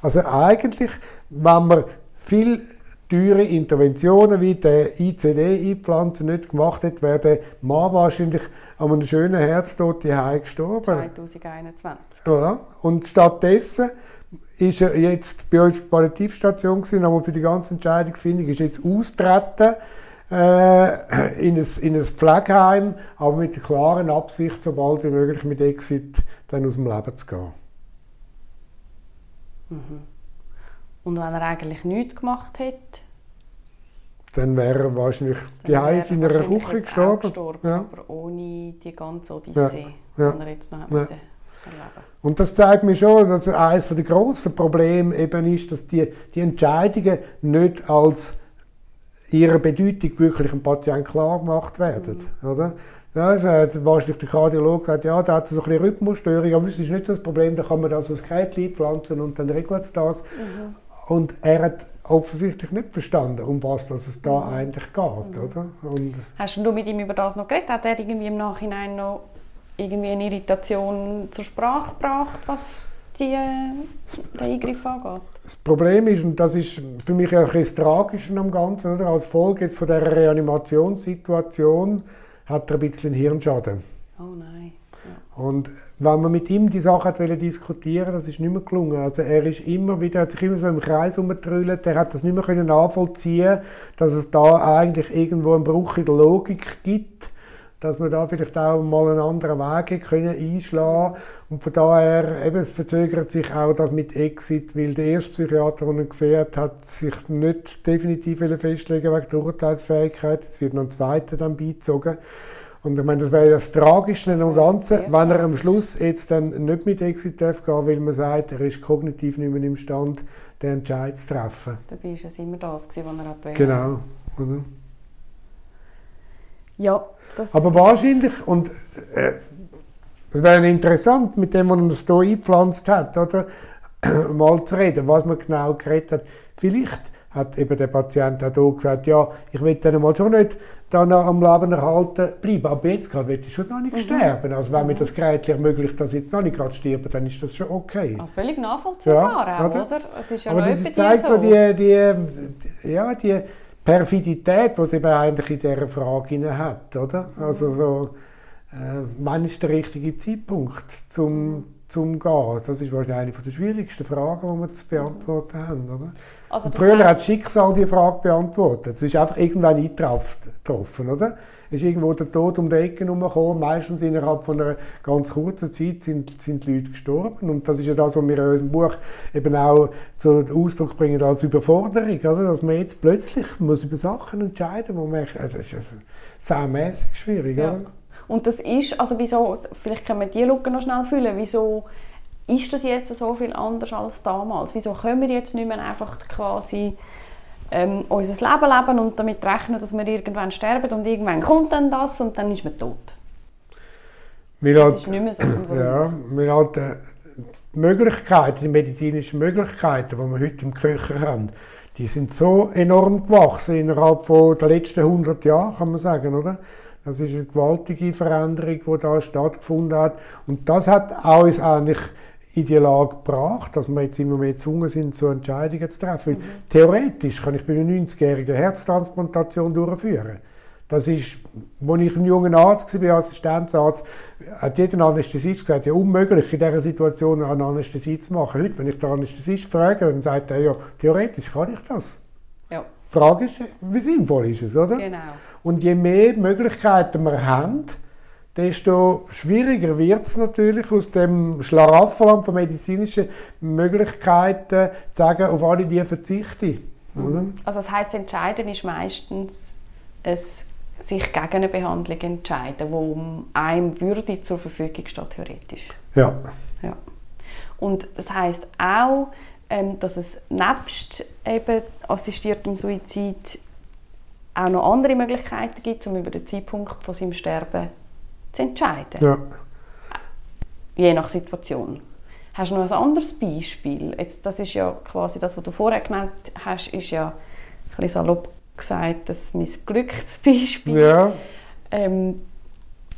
Also eigentlich, wenn man viel teure Interventionen wie der ICD einpflanzen nicht gemacht hat, wäre der Mann wahrscheinlich an einem schönen Herztod hier gestorben. 2021. Ja. Und stattdessen ist er jetzt bei uns Palliativstation gewesen, aber für die ganze Entscheidungsfindung ist jetzt austreten äh, in, ein, in ein Pflegeheim, aber mit der klaren Absicht, so bald wie möglich mit Exit dann aus dem Leben zu gehen. Mhm. Und wenn er eigentlich nichts gemacht hätte? Dann wäre er wahrscheinlich die Hause in einer Küche gestorben. gestorben ja. Aber ohne die ganze Odyssee, ja. ja. die er jetzt noch ja. erleben Und das zeigt mir schon, dass eines der grossen Probleme eben ist, dass die, die Entscheidungen nicht als ihre Bedeutung wirklich dem Patienten klar gemacht werden. Mhm. Oder? Ja, hat wahrscheinlich der Kardiologe gesagt, ja, da hat so ein bisschen Rhythmusstörung, aber das ist nicht so das Problem, da kann man da so ein Gerät einpflanzen und dann regelt es das. Mhm. Und er hat offensichtlich nicht verstanden, um was es da mhm. eigentlich geht. Mhm. Oder? Und Hast du mit ihm über das noch geredet? Hat er irgendwie im Nachhinein noch irgendwie eine Irritation zur Sprache gebracht, was die, den Eingriff angeht? Das Problem ist, und das ist für mich ein das Tragische am Ganzen, oder? als Folge jetzt von dieser Reanimationssituation, hat er ein bisschen Hirnschaden. Oh nein. Und wenn man mit ihm die Sache hat diskutieren das ist nicht mehr gelungen. Also er ist immer wieder, hat sich immer so im Kreis umgetrüllt, er hat das nicht mehr können nachvollziehen dass es da eigentlich irgendwo einen Bruch in der Logik gibt, dass man da vielleicht auch mal einen anderen Weg können einschlagen und von daher, eben, es verzögert sich auch das mit Exit, weil der erste Psychiater, den er gesehen hat, hat sich nicht definitiv festlegen wegen der Urteilsfähigkeit, jetzt wird noch ein zweiter dann beizogen. Und ich meine, das wäre das Tragischste am Ganzen, wenn er am Schluss jetzt dann nicht mit Exit darf gehen, weil man sagt, er ist kognitiv nicht mehr imstande, den Entscheid zu treffen. Dabei war es immer das, was er hat Genau. Oder? Ja, das Aber wahrscheinlich, und äh, es wäre interessant, mit dem, was man das hier eingepflanzt hat, oder? [clears throat] mal zu reden, was man genau geredet hat. Vielleicht hat eben der Patient auch hier gesagt, ja, ich will dann mal schon nicht dann am Leben erhalten bleiben. Aber jetzt gerade will ich schon noch nicht mhm. sterben. Also wenn mhm. mir das Gerät ermöglicht, dass ich jetzt noch nicht gerade sterbe, dann ist das schon okay. Also völlig nachvollziehbar ja, auch, oder? oder? Es ist ja Aber das zeigt so die, die, ja, die Perfidität, die es eben eigentlich in dieser Frage hat, oder? Mhm. Also so, äh, wann ist der richtige Zeitpunkt zum zum Gehen? Das ist wahrscheinlich eine der schwierigsten Fragen, die wir zu beantworten haben. Oder? Also früher hat das Schicksal die Frage beantwortet. Es ist einfach irgendwann eingetroffen, oder? Es ist irgendwo der Tod um die Ecke herumgekommen. Meistens innerhalb von einer ganz kurzen Zeit sind, sind die Leute gestorben. Und das ist ja das, was wir in unserem Buch eben auch zum Ausdruck bringen als Überforderung. Also, dass man jetzt plötzlich muss über Sachen entscheiden muss. Also das ist also sehr mäßig schwierig. Ja. Oder? Und das ist, also wieso, vielleicht können wir die Lücke noch schnell füllen, wieso ist das jetzt so viel anders als damals? Wieso können wir jetzt nicht mehr einfach quasi ähm, unser Leben leben und damit rechnen, dass wir irgendwann sterben und irgendwann kommt dann das und dann ist man tot? Wir das halt, ist nicht mehr so. [clears throat] Ja, wir halt, äh, die Möglichkeiten, die medizinischen Möglichkeiten, die wir heute im Köcher haben, die sind so enorm gewachsen innerhalb der letzten 100 Jahre, kann man sagen, oder? Das ist eine gewaltige Veränderung, die da stattgefunden hat. Und das hat uns eigentlich in die Lage gebracht, dass wir jetzt immer mehr gezwungen sind, so Entscheidungen zu treffen. Mhm. Theoretisch kann ich bei einer 90-jährigen Herztransplantation durchführen. Das ist, als ich ein junger Arzt war, Assistenzarzt, hat jeder Anästhesist gesagt, ja unmöglich in dieser Situation eine Anästhesie zu machen. Heute, wenn ich den Anästhesist frage, dann sagt er, ja, theoretisch kann ich das. Ja. Die Frage ist, wie sinnvoll ist es, oder? Genau. Und je mehr Möglichkeiten wir haben, desto schwieriger wird es natürlich, aus dem Schlaraffenland von medizinischen Möglichkeiten zu sagen, auf alle die verzichte mhm. Also das heißt, entscheiden ist meistens es sich gegen eine Behandlung entscheiden, wo einem Würde zur Verfügung steht, theoretisch. Ja. ja. Und das heißt auch, ähm, dass es nebst eben assistiertem Suizid auch noch andere Möglichkeiten gibt, um über den Zeitpunkt von seinem Sterben zu entscheiden. Ja. Je nach Situation. Hast du noch ein anderes Beispiel? Jetzt, das ist ja quasi das, was du vorher genannt hast, ist ja ein bisschen salopp gesagt, das missglücktes Beispiel. Ja. Ähm,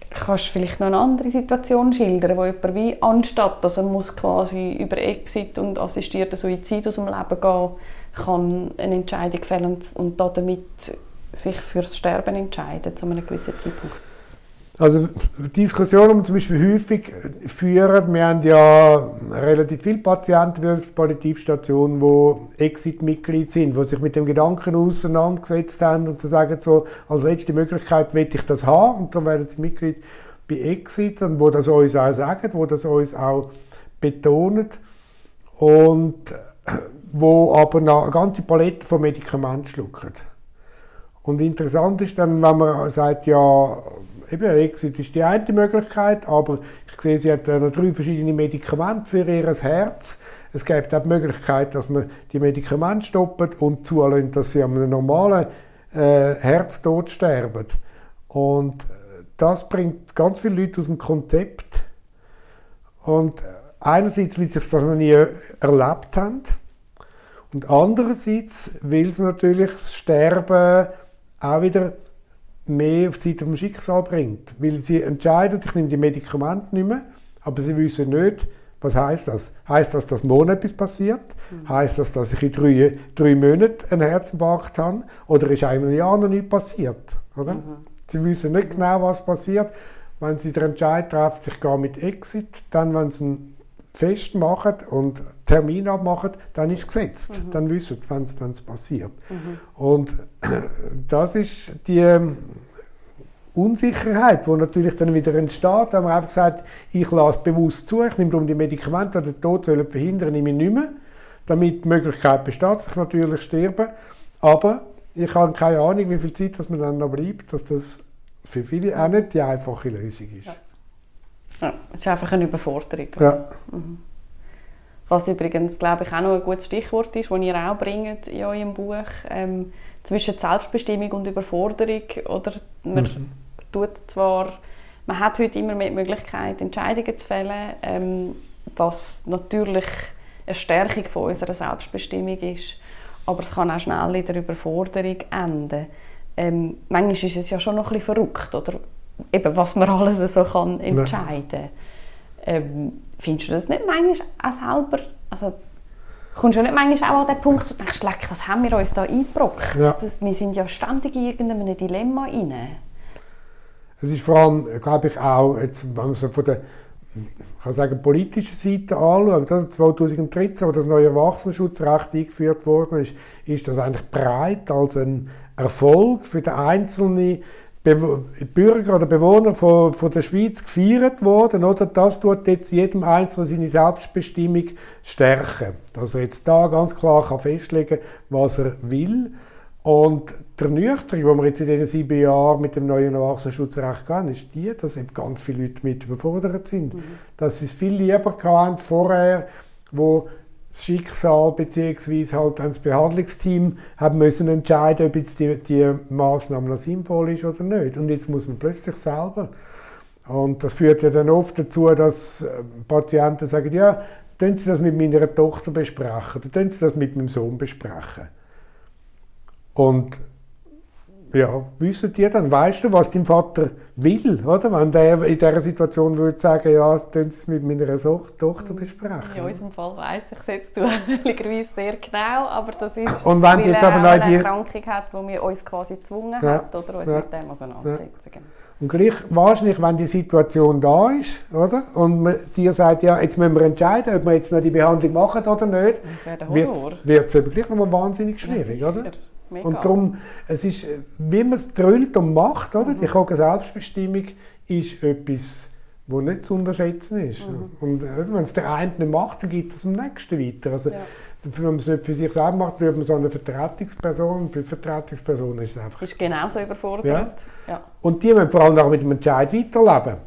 kannst du vielleicht noch eine andere Situation schildern, wo jemand wie anstatt, dass er muss quasi über Exit und assistierten Suizid aus dem Leben gehen kann eine Entscheidung fällen und damit sich fürs Sterben entscheiden zu einem gewissen Zeitpunkt? Also Diskussionen, die wir zum Beispiel häufig führen, wir haben ja relativ viele Patienten bei der Palliativstation, die Exit-Mitglied sind, die sich mit dem Gedanken auseinandergesetzt haben und zu sagen, so, als letzte Möglichkeit will ich das haben und dann werden sie Mitglied bei Exit, und wo das uns auch sagen, wo das uns auch betonen und wo aber noch eine ganze Palette von Medikamenten schlucken. Und interessant ist dann, wenn man sagt, ja, eben Exit ist die eine Möglichkeit, aber ich sehe, sie hat noch drei verschiedene Medikamente für ihr Herz. Es gibt auch die Möglichkeit, dass man die Medikamente stoppt und zulässt, dass sie an einem normalen äh, Herztod sterben. Und das bringt ganz viele Leute aus dem Konzept. Und einerseits, weil sie das noch nie erlebt haben. Und andererseits, weil sie natürlich das Sterben auch wieder mehr auf die Seite vom Schicksal bringt. Weil sie entscheiden, ich nehme die Medikamente nicht mehr, aber sie wissen nicht, was heißt das? Heißt das, dass morgen etwas passiert? Mhm. Heißt das, dass ich in drei, drei Monaten einen Herzinfarkt habe? Oder ist einem Jahr noch nichts passiert? Oder? Mhm. Sie wissen nicht genau, was passiert. Wenn sie den Entscheid treffen, ich gehe mit Exit, dann, wenn sie einen Fest machen und Termin abmachen, dann ist es gesetzt. Mhm. Dann wissen sie, wenn es passiert. Mhm. Und [clears throat] das ist die ähm, Unsicherheit, die natürlich dann wieder entsteht, wenn man einfach sagt, ich lasse bewusst zu, ich nehme darum die Medikamente, die den Tod sollen verhindern, nehme ich nicht mehr, damit die Möglichkeit besteht, dass ich natürlich sterbe. Aber ich habe keine Ahnung, wie viel Zeit dass man dann noch bleibt, dass das für viele auch nicht die einfache Lösung ist. Ja. Ja, es ist einfach eine Überforderung. Ja. Mhm. Was übrigens, glaube ich, auch noch ein gutes Stichwort ist, das ihr auch bringt in eurem Buch, ähm, zwischen Selbstbestimmung und Überforderung. Oder man mhm. tut zwar, man hat heute immer mehr die Möglichkeit, Entscheidungen zu fällen, ähm, was natürlich eine Stärkung von unserer Selbstbestimmung ist, aber es kann auch schnell in der Überforderung enden. Ähm, manchmal ist es ja schon noch ein bisschen verrückt, oder? Eben, was man alles so kann entscheiden kann. Ähm, findest du das nicht manchmal auch selber, also kommst du nicht manchmal auch an den Punkt, wo du denkst, leck, was haben wir uns da eingebrockt? Ja. Das, wir sind ja ständig in irgendeinem Dilemma rein. Es ist vor allem, glaube ich, auch, jetzt, wenn man so von der ich kann sagen, politischen Seite anschaut, 2013, als das neue Erwachsenenschutzrecht eingeführt worden ist, ist das eigentlich breit als ein Erfolg für den einzelnen Bürger oder Bewohner von, von der Schweiz gefeiert worden, oder? Das tut jetzt jedem Einzelnen seine Selbstbestimmung stärken. Dass er jetzt da ganz klar kann festlegen kann, was er will. Und die Ernüchterung, die wir jetzt in diesen sieben Jahren mit dem neuen Erwachsenenschutzrecht haben, ist die, dass eben ganz viele Leute mit überfordert sind. Mhm. Dass sie es viel lieber hatten vorher, wo das Schicksal bzw. halt das Behandlungsteam haben müssen entscheiden, ob jetzt die, die Maßnahme noch sinnvoll ist oder nicht. Und jetzt muss man plötzlich selber. Und das führt ja dann oft dazu, dass äh, Patienten sagen, ja, können Sie das mit meiner Tochter besprechen oder können Sie das mit meinem Sohn besprechen. Und ja, wissen die dann, weißt du, was dein Vater will, oder? Wenn der in dieser Situation würde sagen, ja, können Sie es mit meiner so Tochter mhm. besprechen. In unserem Fall weiss ich es jetzt zufälligerweise sehr genau, aber das ist, Und wenn weil jetzt aber eine die... Erkrankung hat, die wir uns quasi gezwungen ja. hat, oder uns ja. mit dem auseinandersetzen. Ja. Und gleich wahrscheinlich, wenn die Situation da ist, oder? Und man dir sagt, ja, jetzt müssen wir entscheiden, ob wir jetzt noch die Behandlung machen oder nicht, wird es gleich nochmal wahnsinnig schwierig, oder? Mega. Und darum, es ist, wie man es drüllt und macht, oder? Mhm. Die Selbstbestimmung ist etwas, das nicht zu unterschätzen ist. Mhm. Und äh, wenn es der eine nicht macht, dann gibt es dem Nächsten weiter. Also, ja. Wenn man es nicht für sich selber macht, braucht man so eine Vertretungsperson. Für Vertretungspersonen ist es einfach... Ist genauso überfordert. Ja. ja. Und die müssen vor allem auch mit dem Entscheid weiterleben,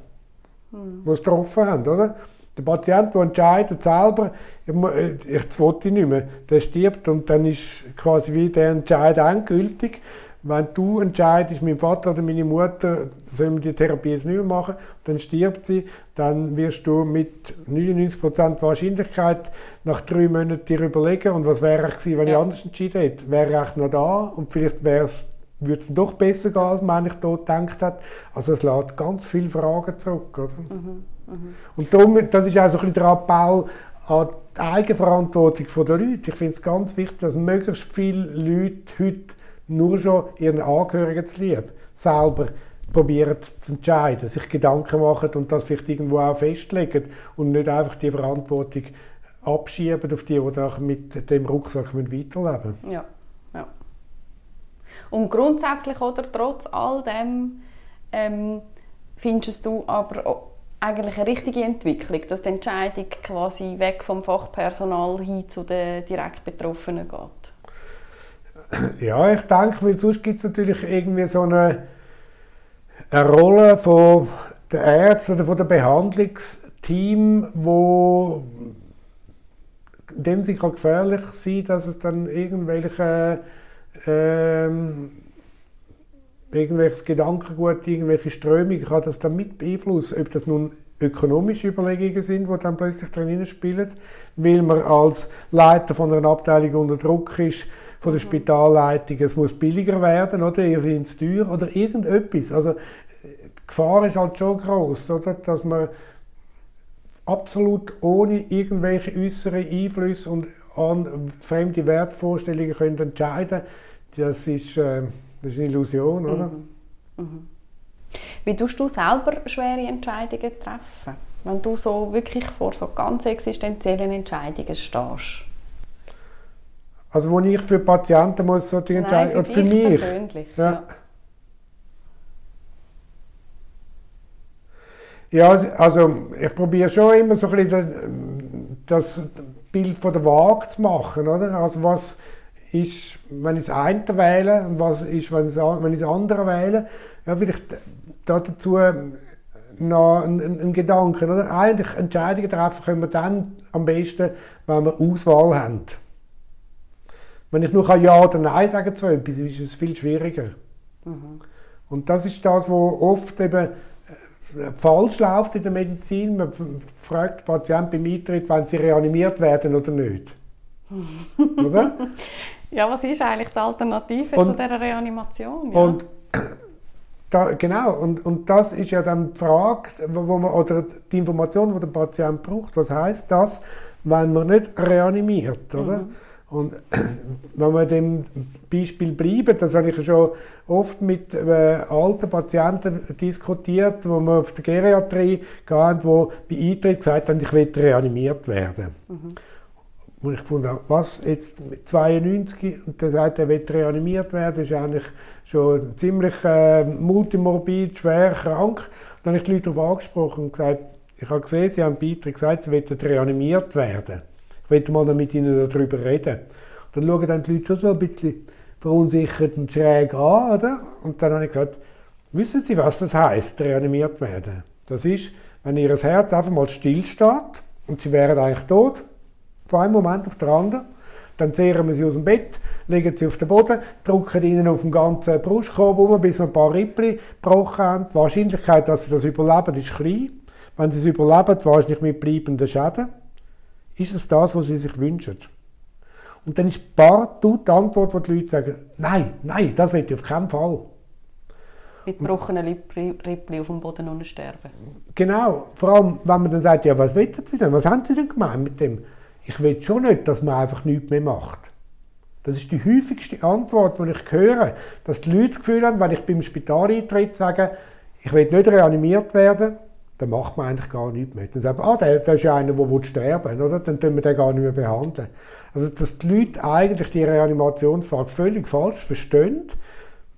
mhm. die es getroffen haben, oder? Der Patient, der entscheidet selber, ich, äh, ich wollte nicht mehr, der stirbt und dann ist quasi wie der Entscheid endgültig. Wenn du entscheidest, mein Vater oder meine Mutter sollen die Therapie jetzt nicht mehr machen, dann stirbt sie, dann wirst du mit 99% Wahrscheinlichkeit nach drei Monaten dir überlegen, und was wäre ich gewesen, wenn ja. ich anders entschieden hätte? Wäre ich noch da und vielleicht wäre es würde es doch besser gehen, als man eigentlich dort gedacht hat. Also es lässt ganz viele Fragen zurück. Oder? Mhm. Mhm. Und darum, das ist auch so ein der Appell an die Eigenverantwortung der Leute. Ich finde es ganz wichtig, dass möglichst viele Leute heute nur schon ihren Angehörigen zu lieb selber probieren zu entscheiden, sich Gedanken machen und das vielleicht irgendwo auch festlegen und nicht einfach die Verantwortung abschieben auf die, die mit dem Rucksack weiterleben müssen. Ja, ja. Und grundsätzlich oder trotz all dem ähm, findest du aber eigentlich eine richtige Entwicklung, dass die Entscheidung quasi weg vom Fachpersonal hin zu den direkt Betroffenen geht? Ja, ich denke, weil sonst gibt es natürlich irgendwie so eine, eine Rolle von der Ärzte oder von der Behandlungsteam, wo dem sie gefährlich sein dass es dann irgendwelche ähm, irgendwelches Gedankengut, irgendwelche Strömungen, kann das dann mit beeinflussen, ob das nun ökonomische Überlegungen sind, die dann plötzlich drin spielen, weil man als Leiter von einer Abteilung unter Druck ist, von der Spitalleitung, es muss billiger werden, oder? Ihr seid zu teuer, oder irgendetwas. Also die Gefahr ist halt schon groß, oder, dass man absolut ohne irgendwelche äußeren Einflüsse und an fremde Wertvorstellungen können entscheiden das ist, äh, das ist eine Illusion, oder? Mhm. Mhm. Wie tust du selber schwere Entscheidungen treffen, wenn du so wirklich vor so ganz existenziellen Entscheidungen stehst? Also wo ich für Patienten muss so die Entscheidungen, für, für mich persönlich. Ja. ja. Ja, also ich probiere schon immer so ein bisschen das Bild von der Waage zu machen, oder? Also was ist, wenn ich das eine wähle und was ist, wenn ich das andere wähle. Ja, vielleicht dazu noch ein, ein, ein Gedanke, oder? Eigentlich Entscheidungen treffen können wir dann am besten, wenn wir Auswahl haben. Wenn ich nur Ja oder Nein sagen zu etwas, ist es viel schwieriger. Mhm. Und das ist das, was oft eben falsch läuft in der Medizin. Man fragt Patienten beim Eintritt, wenn sie reanimiert werden oder nicht. [laughs] oder? Ja, was ist eigentlich die Alternative und, zu dieser Reanimation? Ja. Und [clears throat] da, genau, und, und das ist ja dann die Frage, wo man, oder die Information, die der Patient braucht. Was heißt das, wenn man nicht reanimiert, oder? Mhm. Und [clears throat] wenn wir dem Beispiel bleiben, das habe ich schon oft mit äh, alten Patienten diskutiert, wo wir auf der Geriatrie gehen, wo bei Eintritt gesagt haben, ich will reanimiert werden. Mhm. Und ich fand, was jetzt mit 92 und der sagt, er will reanimiert werden, ist eigentlich schon ziemlich äh, multimorbid, schwer krank. Dann habe ich die Leute darauf angesprochen und gesagt, ich habe gesehen, sie haben bei Eintritt gesagt, sie wollen reanimiert werden. Ich will mal mit ihnen darüber reden. Dann schauen dann die Leute schon so ein bisschen verunsichert und schräg an, oder? Und dann habe ich gesagt, wissen Sie, was das heißt, reanimiert werden? Das ist, wenn Ihr Herz einfach mal stillsteht und Sie wären eigentlich tot, von einem Moment auf den anderen, dann zehren wir sie aus dem Bett, legen sie auf den Boden, drücken ihnen auf den ganzen Brustkorb um, bis wir ein paar Rippli gebrochen haben. Die Wahrscheinlichkeit, dass sie das überleben, ist klein. Wenn sie es überleben, wahrscheinlich mit bleibenden Schäden. Ist es das, was sie sich wünschen? Und dann ist partout die Antwort, wo die Leute sagen, nein, nein, das will ich auf keinen Fall. Mit gebrochenen Rippli auf dem Boden sterben. Genau, vor allem, wenn man dann sagt, ja, was wollen Sie denn, was haben Sie denn gemeint mit dem? Ich will schon nicht, dass man einfach nichts mehr macht. Das ist die häufigste Antwort, die ich höre, dass die Leute das Gefühl haben, wenn ich beim Spitaleintritt sage, ich will nicht reanimiert werden, dann macht man eigentlich gar nichts mehr. Dann sagt man, ah, der ist ja einer, der sterben will, oder? Dann können wir den gar nicht mehr behandeln. Also, dass die Leute eigentlich die Reanimationsfrage völlig falsch verstehen.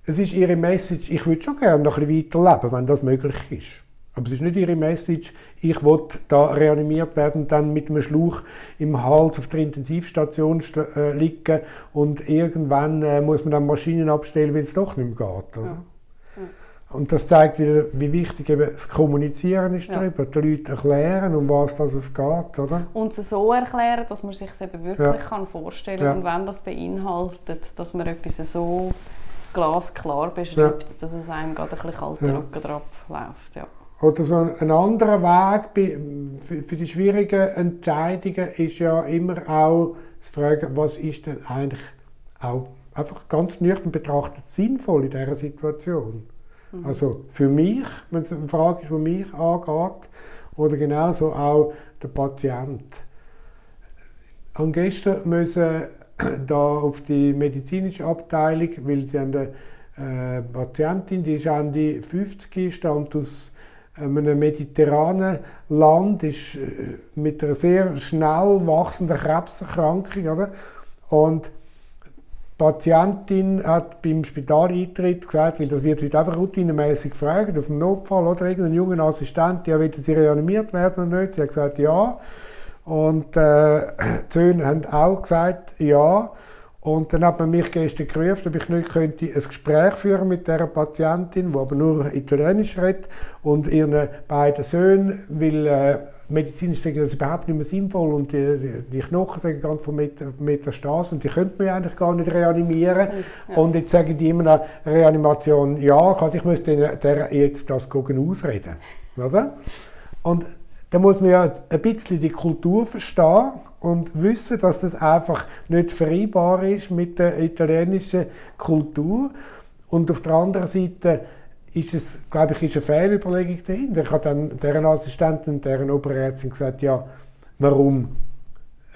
Es ist ihre Message, ich würde schon gerne noch ein bisschen weiterleben, wenn das möglich ist. Aber es ist nicht ihre Message, ich will da reanimiert werden, dann mit einem Schlauch im Hals auf der Intensivstation äh, liegen und irgendwann äh, muss man dann Maschinen abstellen, weil es doch nicht mehr geht. Ja. Und das zeigt wieder, wie wichtig eben das Kommunizieren ist ja. darüber, die Leute erklären, um was das es geht, oder? Und es so erklären, dass man sich es eben wirklich kann vorstellen ja. und wenn das beinhaltet, dass man etwas so glasklar beschreibt, dass es einem gerade ein bisschen kalter. Rücken drauf läuft. Ja. Oder so ein, ein anderer Weg für, für die schwierigen Entscheidungen ist ja immer auch das Fragen, was ist denn eigentlich auch einfach ganz nüchtern betrachtet sinnvoll in dieser Situation. Mhm. Also für mich, wenn es eine Frage ist, die mich angeht, oder genauso auch der Patient. Am gestern müssen [clears throat] da auf die medizinische Abteilung, weil sie eine äh, Patientin, die ist Ende 50, stammt aus einem mediterranen Land, ist äh, mit einer sehr schnell wachsenden Krebserkrankung, oder? Und Patientin hat beim Spitaleintritt gesagt, weil das wird heute einfach routinemäßig gefragt, auf dem Notfall oder irgendein junger Assistent, ja, will sie reanimiert werden oder nicht? Sie hat gesagt, ja. Und äh, die Söhne haben auch gesagt, ja. Und dann hat man mich gestern gerufen, ob ich nicht könnte ein Gespräch führen mit dieser Patientin, die aber nur Italienisch redet und ihren beiden Söhnen, weil äh, medizinisch sagen das überhaupt nicht mehr sinnvoll und die, die, Knochen sagen ganz von Metastase und die könnte man ja eigentlich gar nicht reanimieren. Ja. Und jetzt sagen die immer noch, Reanimation, ja, also ich müsste der jetzt das ausreden. Oder? Und da muss man ja ein bisschen die Kultur verstehen und wissen, dass das einfach nicht vereinbar ist mit der italienischen Kultur. Und auf der anderen Seite ist es, glaube ich, ist eine Fehlüberlegung dahinter. Ich habe dann deren Assistentin und deren Oberärztin gesagt, ja, warum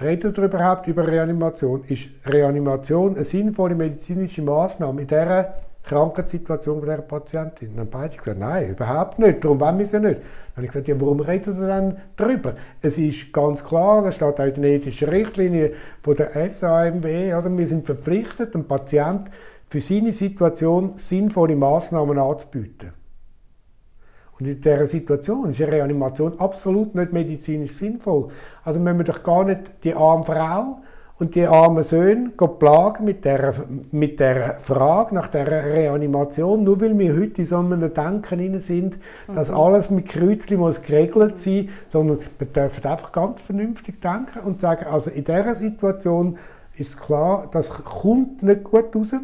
redet ihr überhaupt über Reanimation? Ist Reanimation eine sinnvolle medizinische Maßnahme in dieser Krankheitssituation von dieser Patientin? Dann haben beide gesagt, nein, überhaupt nicht, darum wollen wir sie nicht. Dann habe ich gesagt, ja, warum redet ihr dann darüber? Es ist ganz klar, das steht auch in den ethischen Richtlinien von der SAMW, oder? wir sind verpflichtet, dem Patienten für seine Situation sinnvolle Maßnahmen anzubieten. Und in dieser Situation ist eine Reanimation absolut nicht medizinisch sinnvoll. Also müssen wir doch gar nicht die arme Frau und die armen Söhne plagen mit der, mit der Frage nach der Reanimation, nur weil wir heute in so einem Denken sind, dass mhm. alles mit Kreuzchen muss geregelt sein, sondern wir dürfen einfach ganz vernünftig denken und sagen, also in dieser Situation ist klar, das kommt nicht gut raus.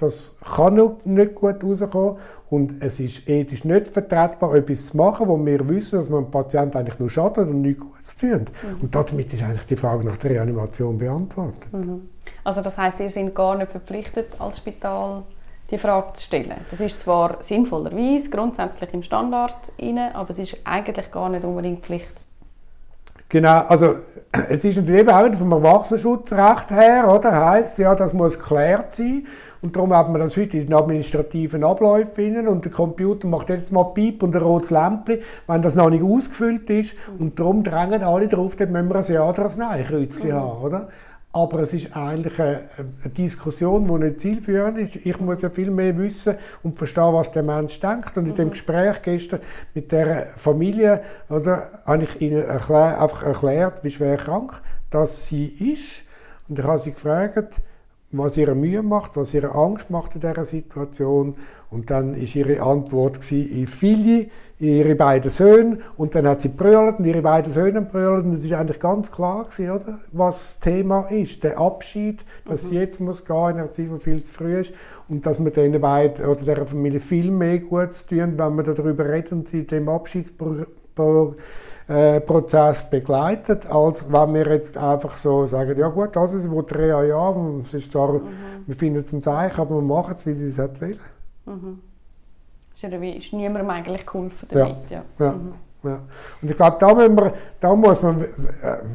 Das kann nicht gut rauskommen und es ist ethisch nicht vertretbar, etwas zu machen, wo wir wissen, dass man dem Patienten eigentlich nur schadet und nichts Gutes tun. Mhm. Und damit ist eigentlich die Frage nach der Reanimation beantwortet. Mhm. Also das heißt, ihr seid gar nicht verpflichtet als Spital die Frage zu stellen. Das ist zwar sinnvollerweise grundsätzlich im Standard rein, aber es ist eigentlich gar nicht unbedingt Pflicht. Genau, also es ist natürlich eben auch vom Erwachsenenschutzrecht her, oder? Heißt ja, das muss geklärt sein. Und darum hat man das heute in den administrativen Abläufen und der Computer macht jetzt mal Piep und ein rotes Lämpchen, wenn das noch nicht ausgefüllt ist. Und darum drängen alle darauf, dort müssen wir ein Ja oder ein Nein-Kreuzchen mhm. haben, oder? Aber es ist eigentlich eine, eine, Diskussion, die nicht zielführend ist. Ich muss ja viel mehr wissen und verstehen, was der Mensch denkt. Und in mhm. dem Gespräch gestern mit der Familie oder, habe ich ihnen erklär, einfach erklärt, wie schwer krank das sie ist. Und ich habe sie gefragt, was ihre Mühe macht, was ihre Angst macht in dieser Situation. Und dann ist ihre Antwort gewesen, viele, ihre beiden Söhne. Und dann hat sie brüllt und ihre beiden Söhne brüllt. Und es ist eigentlich ganz klar gewesen, oder, was das Thema ist. Der Abschied, dass mhm. sie jetzt muss gehen in einer Zeit, die viel zu früh ist. Und dass man diesen beiden oder dieser Familie viel mehr Gutes tun, wenn man darüber redet und sie dem Abschiedsprozess äh, Prozess begleitet, als wenn wir jetzt einfach so sagen, ja gut, also sie will drei ja, es ist zwar, mhm. wir finden es ein Zeichen, aber wir machen es, wie sie es hat wollen. Mhm. Ist, ja, ist niemandem eigentlich geholfen damit, ja. ja. ja. Mhm. ja. Und ich glaube, da, da muss man äh,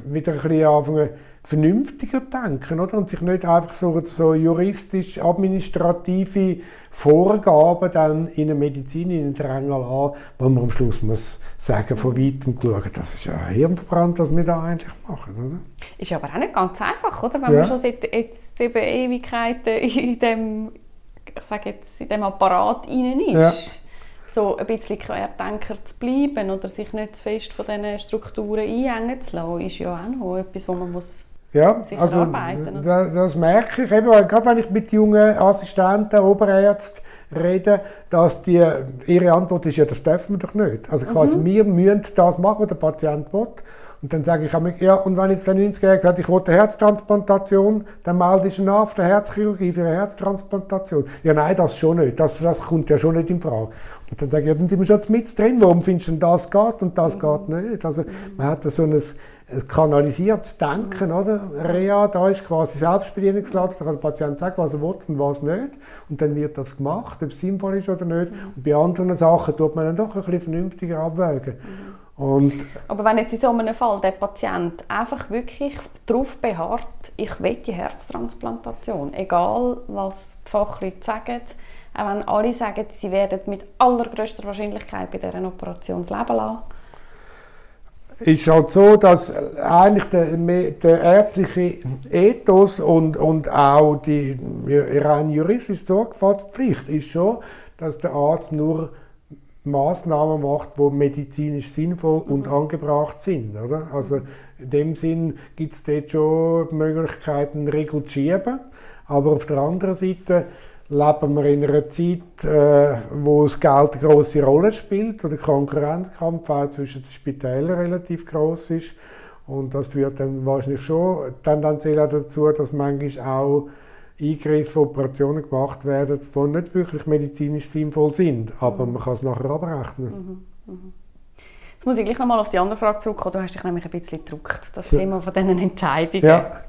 wieder ein bisschen anfangen, vernünftiger denken oder? und sich nicht einfach so, so juristisch-administrative Vorgaben dann in der Medizin in den drängen lassen, wo man am Schluss muss sagen, von weitem schauen, das ist ja hirnverbrannt, was wir da eigentlich machen. Oder? Ist aber auch nicht ganz einfach, oder? wenn ja. man schon seit jetzt eben Ewigkeiten in dem, ich sage jetzt, in dem Apparat rein ist. Ja so ein bisschen Querdenker zu bleiben oder sich nicht zu fest von diesen Strukturen einhängen zu lassen, ist ja auch noch etwas, wo man muss ja, also das, das, merke ich eben, gerade wenn ich mit jungen Assistenten, Oberärzten rede, dass die, ihre Antwort ist, ja, das dürfen wir doch nicht. Also quasi, mhm. wir müssen das machen, was der Patient will. Und dann sage ich ja, und wenn jetzt der 90-Jährige sagt, ich will eine Herztransplantation, dann melde ich ihn an auf der Herzchirurgie für eine Herztransplantation. Ja, nein, das schon nicht. Das, das kommt ja schon nicht in Frage. Und dann sage ich, ja, dann sind wir schon mit drin. Warum findest du denn, das geht und das mhm. geht nicht? Also, man hat so ein kanalisiertes Denken, oder? Rea, da ist quasi Selbstbedienungsladen, da kann der Patient sagen, was er will und was nicht. Und dann wird das gemacht, ob es sinnvoll ist oder nicht. Und bei anderen Sachen tut man dann doch ein bisschen vernünftiger abwägen. Und Aber wenn jetzt in so einem Fall der Patient einfach wirklich darauf beharrt, ich will die Herztransplantation, egal was die Fachleute sagen, auch wenn alle sagen, sie werden mit allergrößter Wahrscheinlichkeit bei dieser Operation das Leben lassen, ist halt so, dass eigentlich der, der ärztliche Ethos und, und auch die rein juristische Sorgfaltspflicht ist schon, dass der Arzt nur Maßnahmen macht, die medizinisch sinnvoll mhm. und angebracht sind. Oder? Also in dem Sinn gibt es dort schon Möglichkeiten, Regeln zu schieben. Aber auf der anderen Seite leben wir in einer Zeit, äh, wo das Geld eine grosse Rolle spielt, wo der Konkurrenzkampf auch zwischen den Spitälern relativ groß ist. Und das führt dann wahrscheinlich schon tendenziell auch dazu, dass manchmal auch Eingriffe, Operationen gemacht werden, die nicht wirklich medizinisch sinnvoll sind. Aber mhm. man kann es nachher abrechnen. Mhm. Mhm. Jetzt muss ich gleich nochmal auf die andere Frage zurückkommen. Du hast dich nämlich ein bisschen gedruckt, das. Thema von diesen Entscheidungen. Ja.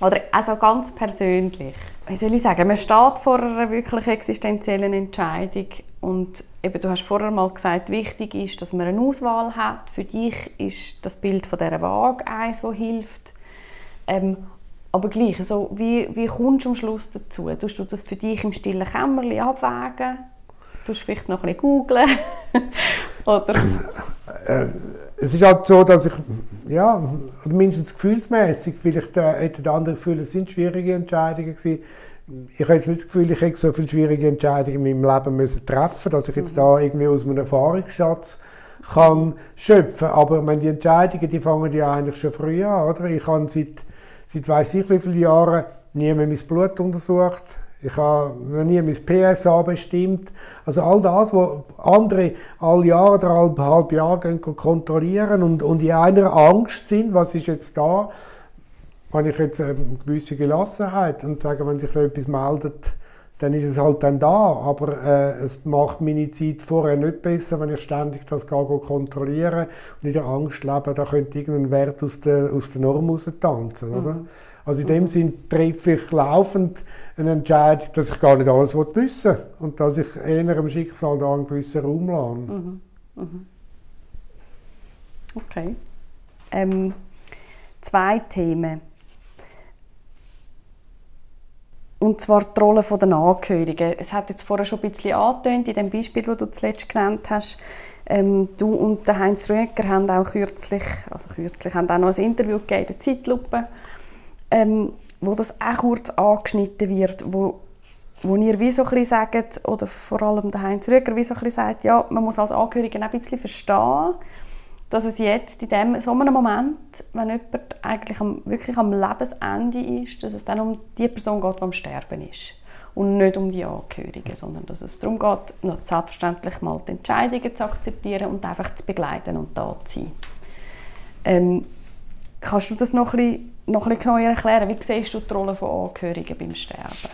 Oder also ganz persönlich. Wie soll ich sagen, man steht vor einer wirklich existenziellen Entscheidung und eben, du hast vorher mal gesagt, wichtig ist, dass man eine Auswahl hat. Für dich ist das Bild von dieser Waage eins, das hilft. Ähm, aber gleich, also, wie, wie kommst du am Schluss dazu? Tust du das für dich im stillen Kämmerchen abwägen? Tust du vielleicht noch ein bisschen googlen? [laughs] Oder? Es ist halt so, dass ich, ja, mindestens gefühlsmäßig, vielleicht äh, hätte der andere Gefühl, es sind schwierige Entscheidungen gewesen. Ich habe jetzt nicht das Gefühl, ich hätte so viele schwierige Entscheidungen in meinem Leben müssen treffen, dass ich jetzt da irgendwie aus meinem Erfahrungsschatz kann schöpfen. Aber meine, die Entscheidungen, die fangen ja eigentlich schon früh an, oder? Ich habe seit, seit weiß ich wie viele Jahren nie mehr mein Blut untersucht. Ich habe noch nie mein PSA bestimmt. Also all das, was andere alle Jahre oder halb, halb Jahr gehen kontrollieren und, und in einer Angst sind, was ist jetzt da, habe ich jetzt eine gewisse Gelassenheit und sage, wenn sich da etwas meldet, dann ist es halt dann da. Aber äh, es macht meine Zeit vorher nicht besser, wenn ich ständig das gehe, kontrolliere und in der Angst lebe, da könnte irgendein Wert aus der, aus der Norm raus tanzen. Oder? Mhm. Also in dem mhm. Sinn treffe ich laufend eine Entscheidung, dass ich gar nicht alles wissen will und dass ich eher im Schicksal da einen gewissen Raum lasse. Mhm. Mhm. Okay. Ähm, zwei Themen. Und zwar die Rolle der Angehörigen. Es hat jetzt vorher schon ein bisschen angetönt, in dem Beispiel, das du zuletzt genannt hast. Ähm, du und Heinz Rüeger haben auch kürzlich, also kürzlich, haben auch noch ein Interview gegeben, der Zeitlupe, ähm, wo das auch kurz angeschnitten wird, wo, wo ihr wie so ein sagt, oder vor allem der Heinz Rüger wie so ein sagt, ja, man muss als Angehörige ein bisschen verstehen, dass es jetzt in dem, so einem Moment, wenn jemand eigentlich am, wirklich am Lebensende ist, dass es dann um die Person geht, die am Sterben ist und nicht um die Angehörigen, sondern dass es darum geht, selbstverständlich mal die Entscheidungen zu akzeptieren und einfach zu begleiten und da zu sein. Ähm, kannst du das noch ein bisschen noch ein bisschen genauer erklären? Wie siehst du die Rolle von Angehörigen beim Sterben?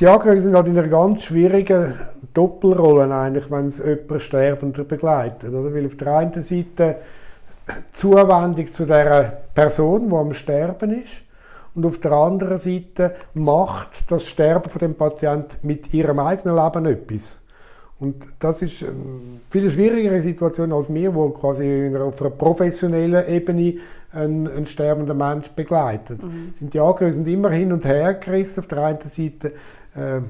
Die Angehörigen sind halt in einer ganz schwierigen Doppelrolle, eigentlich, wenn es jemanden Sterbender begleitet. Oder? Weil auf der einen Seite Zuwendung zu der Person, die am Sterben ist, und auf der anderen Seite macht das Sterben von dem Patienten mit ihrem eigenen Leben etwas. Und das ist eine viel schwierigere Situation als mir, wo quasi auf einer professionellen Ebene ein, ein sterbender Mensch begleitet. Mhm. Sind die Angehörigen immer hin und her gerissen. Auf der einen Seite äh,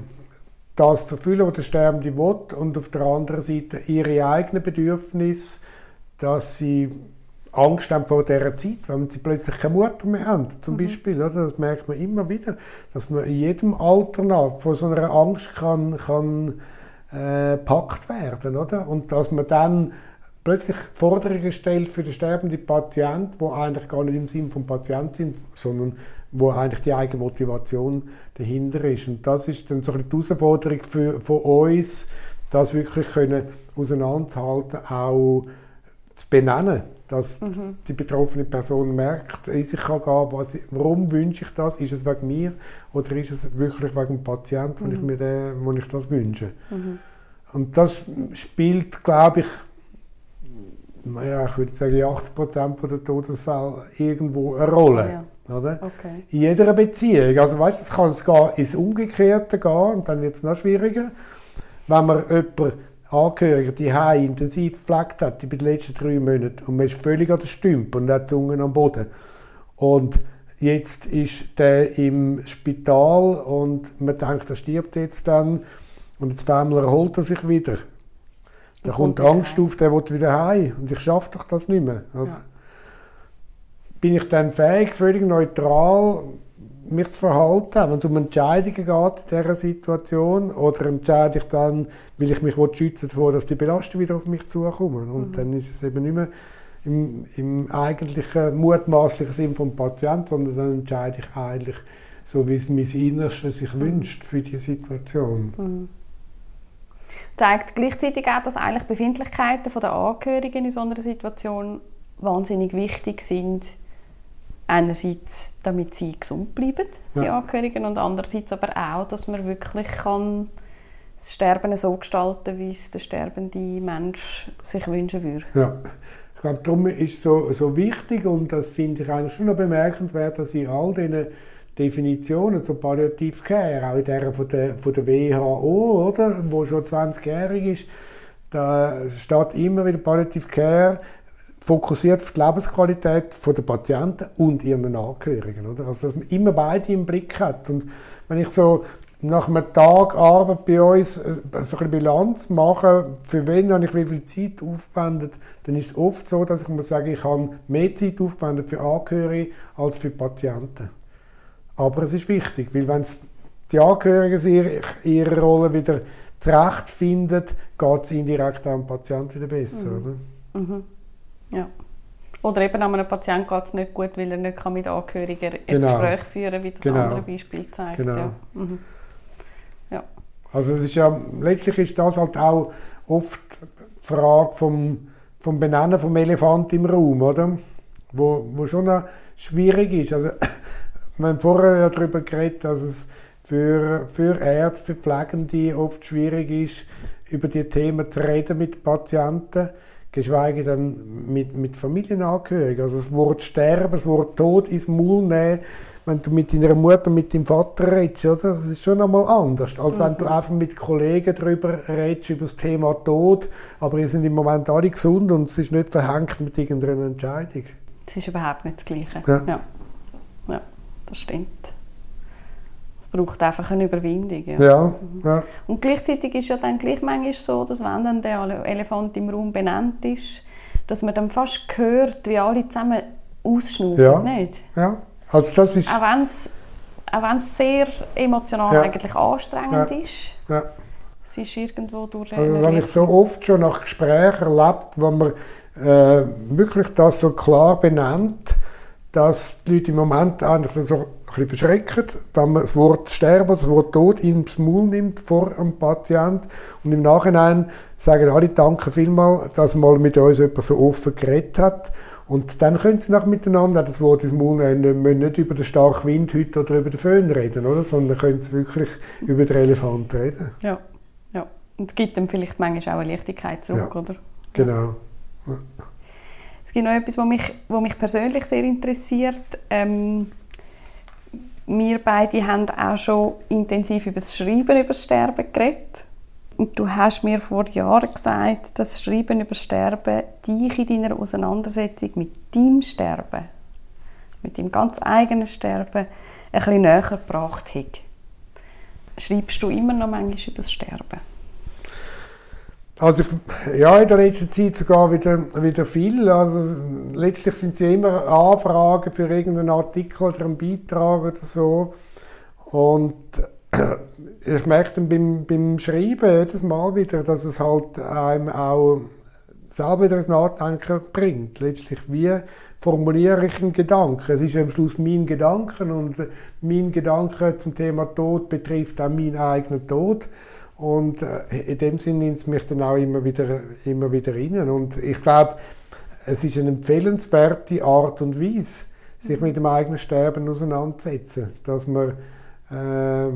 das zu erfüllen, was der Sterbende will, und auf der anderen Seite ihre eigenen Bedürfnisse, dass sie Angst haben vor dieser Zeit, wenn sie plötzlich keine Mutter mehr haben, zum mhm. Beispiel. Oder? Das merkt man immer wieder, dass man in jedem Alter nach von so einer Angst kann, kann äh, packt werden. Oder? Und dass man dann plötzlich Forderungen stellt für den sterbenden Patient, wo eigentlich gar nicht im Sinn vom Patienten sind, sondern wo eigentlich die eigene Motivation dahinter ist. Und das ist dann so ein die Herausforderung für, für uns, das wirklich können auseinanderzuhalten, auch zu benennen, dass mhm. die betroffene Person merkt, in sich kann gehen, was, warum wünsche ich das, ist es wegen mir oder ist es wirklich wegen dem Patienten, mhm. wo, ich mir den, wo ich das wünsche. Mhm. Und das spielt, glaube ich, naja, ich würde sagen, 80 Prozent der Todesfälle irgendwo eine Rolle. Ja. Oder? Okay. In jeder Beziehung. Also weißt, es kann sogar ins Umgekehrte gehen und dann wird es noch schwieriger. Wenn man jemanden Angehörigen die Hai intensiv gepflegt hat über die letzten drei Monate und man ist völlig an der Stümpe und hat die Zunge am Boden. Und jetzt ist der im Spital und man denkt, er stirbt jetzt dann und jetzt erholt er sich wieder. Da kommt Angst auf, der will wieder heim und ich schaffe doch das nicht mehr. Ja. Bin ich dann fähig, völlig neutral mich zu verhalten, wenn es um Entscheidungen geht in dieser Situation, oder entscheide ich dann, weil ich mich schützen davor, dass die Belastungen wieder auf mich zukommen. Und mhm. dann ist es eben nicht mehr im, im eigentlichen, mutmaßlichen Sinn vom Patienten, sondern dann entscheide ich eigentlich so wie es mein Innerstes sich wünscht für die Situation. Mhm. Zeigt gleichzeitig auch, dass eigentlich Befindlichkeiten der Angehörigen in so einer Situation wahnsinnig wichtig sind. Einerseits, damit sie gesund bleiben, die ja. Angehörigen, und andererseits aber auch, dass man wirklich kann das Sterben so gestalten, wie es der sterbende Mensch sich wünschen würde. Ja. Ich glaube, darum ist es so, so wichtig und das finde ich eigentlich schon bemerkenswert, dass in all diesen Definitionen zur Palliative Care, auch in der von der, von der WHO, oder, wo schon 20-jährig ist, da steht immer wieder Palliative Care fokussiert auf die Lebensqualität der Patienten und ihren Angehörigen. Oder? Also, dass man immer beide im Blick hat. Und wenn ich so nach einem Tag Arbeit bei uns äh, so eine Bilanz mache, für wen habe ich wie viel Zeit aufgewendet, dann ist es oft so, dass ich muss sagen, ich habe mehr Zeit aufgewendet für Angehörige als für Patienten. Aber es ist wichtig, weil wenn die Angehörigen ihre Rolle wieder zurechtfinden, geht es indirekt auch dem Patienten wieder besser. Mhm. Oder? Mhm. Ja. Oder eben an einem Patienten geht es nicht gut, weil er nicht mit Angehörigen ein genau. Gespräch führen kann, wie das genau. andere Beispiel zeigt. Genau. Ja. Mhm. ja. Also es ist ja, letztlich ist das halt auch oft die Frage vom, vom Benennen vom Elefant im Raum, oder? Wo, wo schon schwierig ist. Also, wir haben vorher ja darüber geredet, dass es für, für Ärzte, für Pflegende oft schwierig ist, über die Themen zu reden mit Patienten geschweige denn mit, mit Familienangehörigen. Also das Wort Sterben, das Wort Tod ins Maul nehmen, wenn du mit deiner Mutter, mit deinem Vater redest, oder? das ist schon einmal anders, als wenn du mhm. einfach mit Kollegen darüber redest, über das Thema Tod, aber ihr sind im Moment alle gesund und es ist nicht verhängt mit irgendeiner Entscheidung. Es ist überhaupt nicht das Gleiche. Ja, ja. Das stimmt braucht einfach eine Überwindung. Ja. Ja, ja. Und gleichzeitig ist ja dann gleich manchmal so, dass wenn dann der Elefant im Raum benannt ist, dass man dann fast hört, wie alle zusammen ausschnaufen, ja. nicht? Ja, also das ist... Auch wenn es auch sehr emotional ja. eigentlich anstrengend ja. ist. Ja. Es ist irgendwo durch... Also das habe ich so oft schon nach Gesprächen erlebt, wo man äh, wirklich das so klar benennt, dass die Leute im Moment eigentlich so ein bisschen verschrecken, wenn man das Wort Sterben, das Wort Tod ins Maul nimmt vor einem Patienten und im Nachhinein sagen alle Danke vielmal, dass mal mit uns jemand so offen geredet hat und dann können sie nach miteinander das Wort ins Maul nehmen, müssen nicht über den starken Wind heute oder über den Föhn reden, oder? sondern können sie wirklich [laughs] über den Elefant reden. Ja, ja. Und es gibt dann vielleicht manchmal auch eine Leichtigkeit zurück, ja. oder? Genau. Ja. Es gibt noch etwas, was mich, was mich persönlich sehr interessiert. Ähm, wir beide haben auch schon intensiv über das Schreiben über das Sterben geredet. Und du hast mir vor Jahren gesagt, dass das Schreiben über Sterben dich in deiner Auseinandersetzung mit deinem Sterben, mit deinem ganz eigenen Sterben, ein bisschen näher gebracht hat. Schreibst du immer noch manchmal über das Sterben? Also ich, ja, in der letzten Zeit sogar wieder, wieder viel. Also letztlich sind es immer Anfragen für irgendeinen Artikel oder einen Beitrag oder so. Und ich merke dann beim, beim Schreiben jedes Mal wieder, dass es halt einem auch selber wieder ins Nachdenken bringt. Letztlich, wie formuliere ich einen Gedanken? Es ist am Schluss mein Gedanken und mein Gedanke zum Thema Tod betrifft auch meinen eigenen Tod. Und äh, in dem Sinne nimmt es mich dann auch immer wieder, immer wieder rein. Und ich glaube, es ist eine empfehlenswerte Art und Weise, sich mit dem eigenen Sterben auseinanderzusetzen. Dass man äh,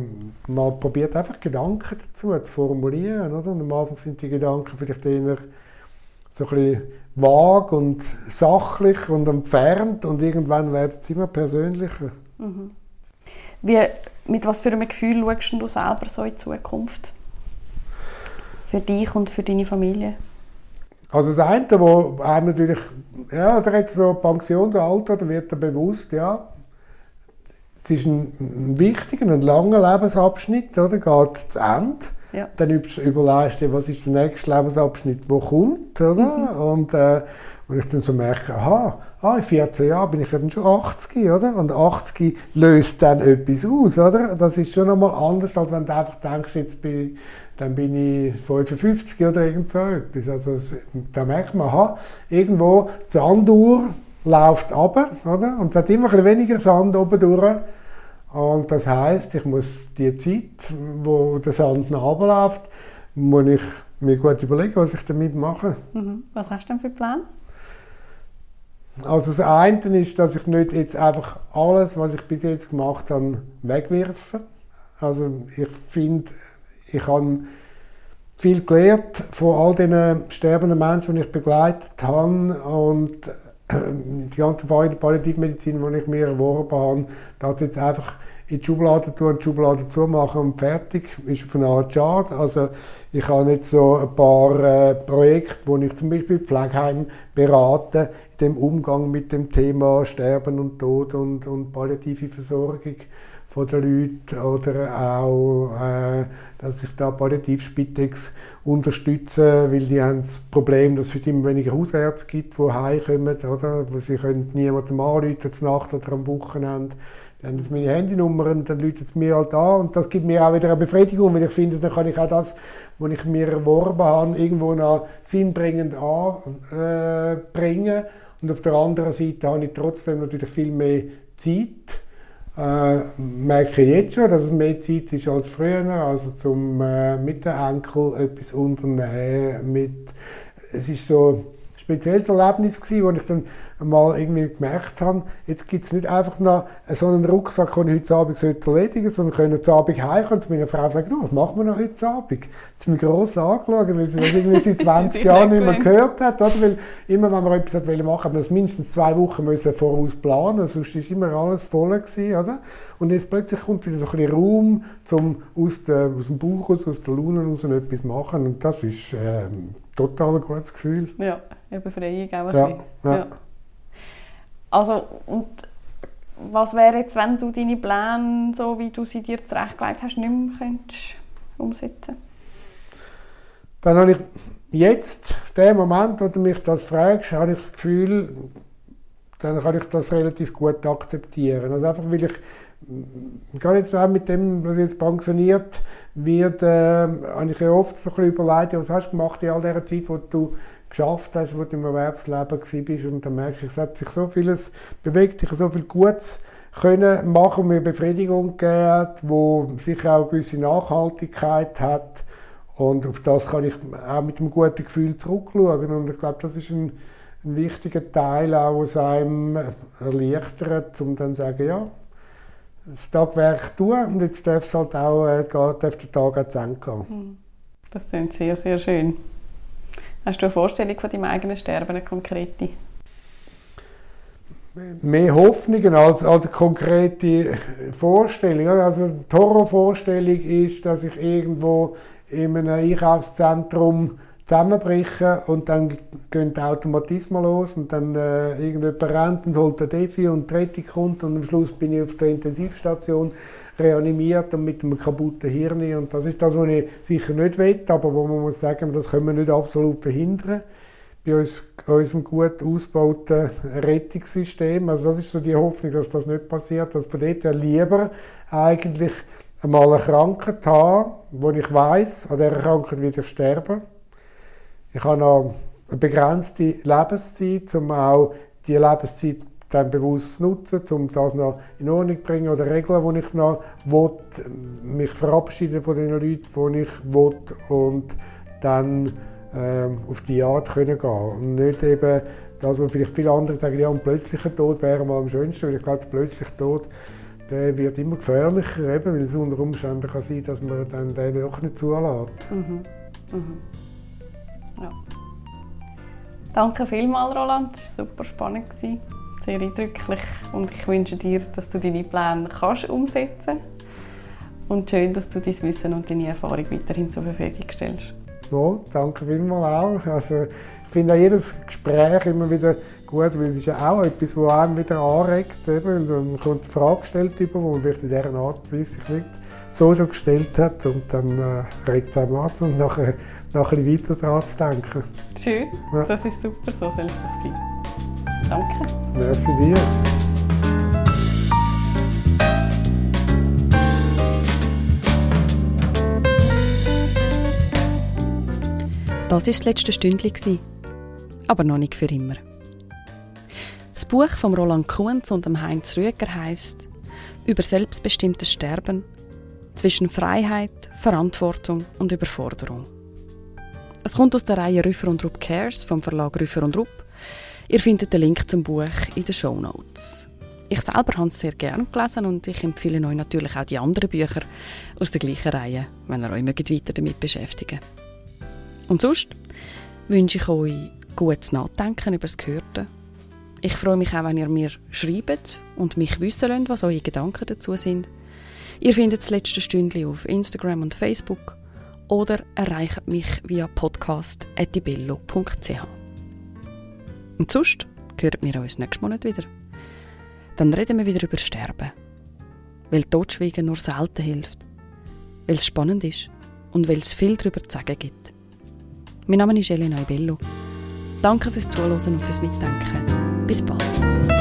mal probiert, einfach Gedanken dazu zu formulieren. Oder? Und am Anfang sind die Gedanken vielleicht eher so ein bisschen vag und sachlich und entfernt und irgendwann werden sie immer persönlicher. Mhm. Wie, mit was für einem Gefühl schaust du selber so in die Zukunft? Für dich und für deine Familie? Also das eine, wo einem natürlich, ja, da hat so Pensionsalter, da wird er bewusst, ja, es ist ein, ein wichtiger, ein langer Lebensabschnitt, oder, geht zu Ende. Ja. Dann überlegst du, was ist der nächste Lebensabschnitt, der kommt, oder? Mhm. Und, äh, und ich dann so merke, aha, ah, in 14 Jahren bin ich dann schon 80, oder? Und 80 löst dann etwas aus, oder? Das ist schon einmal anders, als wenn du einfach denkst, jetzt bin, dann bin ich 55 oder irgend so etwas. Also das, da merkt man, aha, irgendwo die Sanduhr läuft ab, oder? Und es hat immer ein weniger Sand oben durch. Und das heißt, ich muss die Zeit, wo der Sand abläuft, muss ich mir gut überlegen, was ich damit mache. Mhm. Was hast du denn für Plan? Also das eine ist, dass ich nicht jetzt einfach alles, was ich bis jetzt gemacht habe, wegwerfe. Also ich finde, ich habe viel gelernt von all den sterbenden Menschen, die ich begleitet habe und äh, die ganze Erfahrung der Palliativmedizin, die ich mir erworben habe, das jetzt einfach in die Schublade tun, die Schublade zumachen und fertig, ist von einer Art schade. Also ich habe jetzt so ein paar äh, Projekte, wo ich zum Beispiel Pflegeheim berate, in dem Umgang mit dem Thema Sterben und Tod und, und palliative Versorgung von den Leuten oder auch, äh, dass ich da Palliativspitex unterstütze, weil die haben das Problem, dass es immer weniger Hausärzte gibt, die heimkommen, oder? Wo sie können niemandem anrufen, Nacht oder am Wochenende dann haben meine Handynummer und dann läutet es mir halt an und das gibt mir auch wieder eine Befriedigung, weil ich finde, dann kann ich auch das, was ich mir erworben habe, irgendwo noch sinnbringend anbringen. Und auf der anderen Seite habe ich trotzdem natürlich viel mehr Zeit. Äh, merke ich jetzt schon, dass es mehr Zeit ist als früher, also zum äh, mit den Enkel etwas unternehmen, mit, es ist so ein spezielles Erlebnis gewesen, wo ich dann mal irgendwie gemerkt habe, jetzt gibt es nicht einfach noch so einen Rucksack, den ich heute Abend erledigen sollte, sondern können heute Abend heimkommen und zu meiner Frau sagen, was machen wir noch heute Abend? Sie mich gross angeschaut, weil sie das irgendwie seit [laughs] 20 Jahren nicht mehr gehört hat. Oder? Weil immer, wenn man etwas machen wollte, hat man das mindestens zwei Wochen müssen voraus planen, sonst war immer alles voll. Gewesen, oder? Und jetzt plötzlich kommt wieder so ein bisschen Raum, um aus, der, aus dem Bauch aus, aus der Laune raus etwas zu machen. Und das ist ähm, total ein gutes Gefühl. Ja, eine Befreiung auch ein ja, bisschen. Ja. ja. Also, und was wäre jetzt, wenn du deine Pläne, so wie du sie dir zurechtgelegt hast, nicht mehr könntest umsetzen Dann habe ich jetzt, dem Moment, wo du mich das fragst, habe ich das Gefühl, dann kann ich das relativ gut akzeptieren. Also einfach, weil ich gerade jetzt mit dem, was jetzt pensioniert wird, äh, habe ich ja oft so ein bisschen überlegt, was hast du gemacht in all dieser Zeit, wo du geschafft hast, wo du im Erwerbsleben bist und dann merke ich, es hat sich so vieles bewegt, ich so viel Gutes können machen und mir Befriedigung gegeben, wo sicher auch eine gewisse Nachhaltigkeit hat und auf das kann ich auch mit einem guten Gefühl zurückschauen und ich glaube, das ist ein, ein wichtiger Teil auch, was einem erleichtert, um dann zu sagen, ja, das Tagwerk tun und jetzt darf es halt auch, äh, darf der Tag auch zu Ende gehen. Hm. Das klingt sehr, sehr schön. Hast du eine Vorstellung von deinem eigenen Sterben, eine konkrete? Mehr Hoffnungen als, als konkrete Vorstellung. Also die Horrorvorstellung ist, dass ich irgendwo in einem Einkaufszentrum zusammenbreche und dann gehen die Automatismen los und dann äh, irgendjemand rennt und holt den Defi und die Rettung kommt und am Schluss bin ich auf der Intensivstation reanimiert und mit einem kaputten Hirn. Und das ist das, was ich sicher nicht will, aber wo man muss sagen, das können wir nicht absolut verhindern bei uns, unserem gut ausgebauten Rettungssystem. Also das ist so die Hoffnung, dass das nicht passiert, dass von dort lieber eigentlich einmal eine Krankheit haben, wo ich weiß, an dieser Krankheit werde ich sterben. Ich habe noch eine begrenzte Lebenszeit, um auch die Lebenszeit dann bewusst nutzen, um das noch in Ordnung zu bringen oder Regeln, die ich noch will, mich verabschieden von den Leuten, die ich will und dann ähm, auf die Art können gehen und nicht eben das, was vielleicht viele andere sagen, ja, ein plötzlicher Tod wäre mal am schönsten, weil ich glaube, der plötzliche Tod der wird immer gefährlicher, eben, weil es unter Umständen kann sein dass man dann den auch nicht zulässt. Mhm. Mhm. Ja. Danke vielmals, Roland. Das war super spannend sehr eindrücklich und ich wünsche dir, dass du deine Pläne kannst umsetzen und schön, dass du dein Wissen und deine Erfahrung weiterhin zur Verfügung stellst. Ja, danke vielmals auch. Also, ich finde auch jedes Gespräch immer wieder gut, weil es ist ja auch etwas, das einem wieder anregt. Eben, man kommt eine Frage gestellt über, die man vielleicht in dieser Art und Weise sich nicht so schon gestellt hat und dann äh, regt es einem an, um nachher noch ein bisschen weiter daran zu denken. Schön, ja. das ist super, so soll es doch sein. Danke. Merci dir. Das war das letzte Stündchen. Aber noch nicht für immer. Das Buch von Roland Kunz und Heinz Rüeger heisst über selbstbestimmtes Sterben, zwischen Freiheit, Verantwortung und Überforderung. Es kommt aus der Reihe Rüffer und Rupp Cares vom Verlag Rüffer und Rupp. Ihr findet den Link zum Buch in den Show Notes. Ich selber habe es sehr gerne gelesen und ich empfehle euch natürlich auch die anderen Bücher aus der gleichen Reihe, wenn ihr euch weiter damit beschäftigen Und sonst wünsche ich euch gutes Nachdenken über das Gehörte. Ich freue mich auch, wenn ihr mir schreibt und mich wissen lasst, was eure Gedanken dazu sind. Ihr findet das letzte Stündchen auf Instagram und Facebook oder erreicht mich via podcast.dibello.ch. Und sonst hören wir uns nächsten Monat wieder. Dann reden wir wieder über Sterben. Weil Totschweigen nur selten hilft. Weil es spannend ist und weil es viel darüber zu sagen gibt. Mein Name ist Elena Bello. Danke fürs Zuhören und fürs Mitdenken. Bis bald.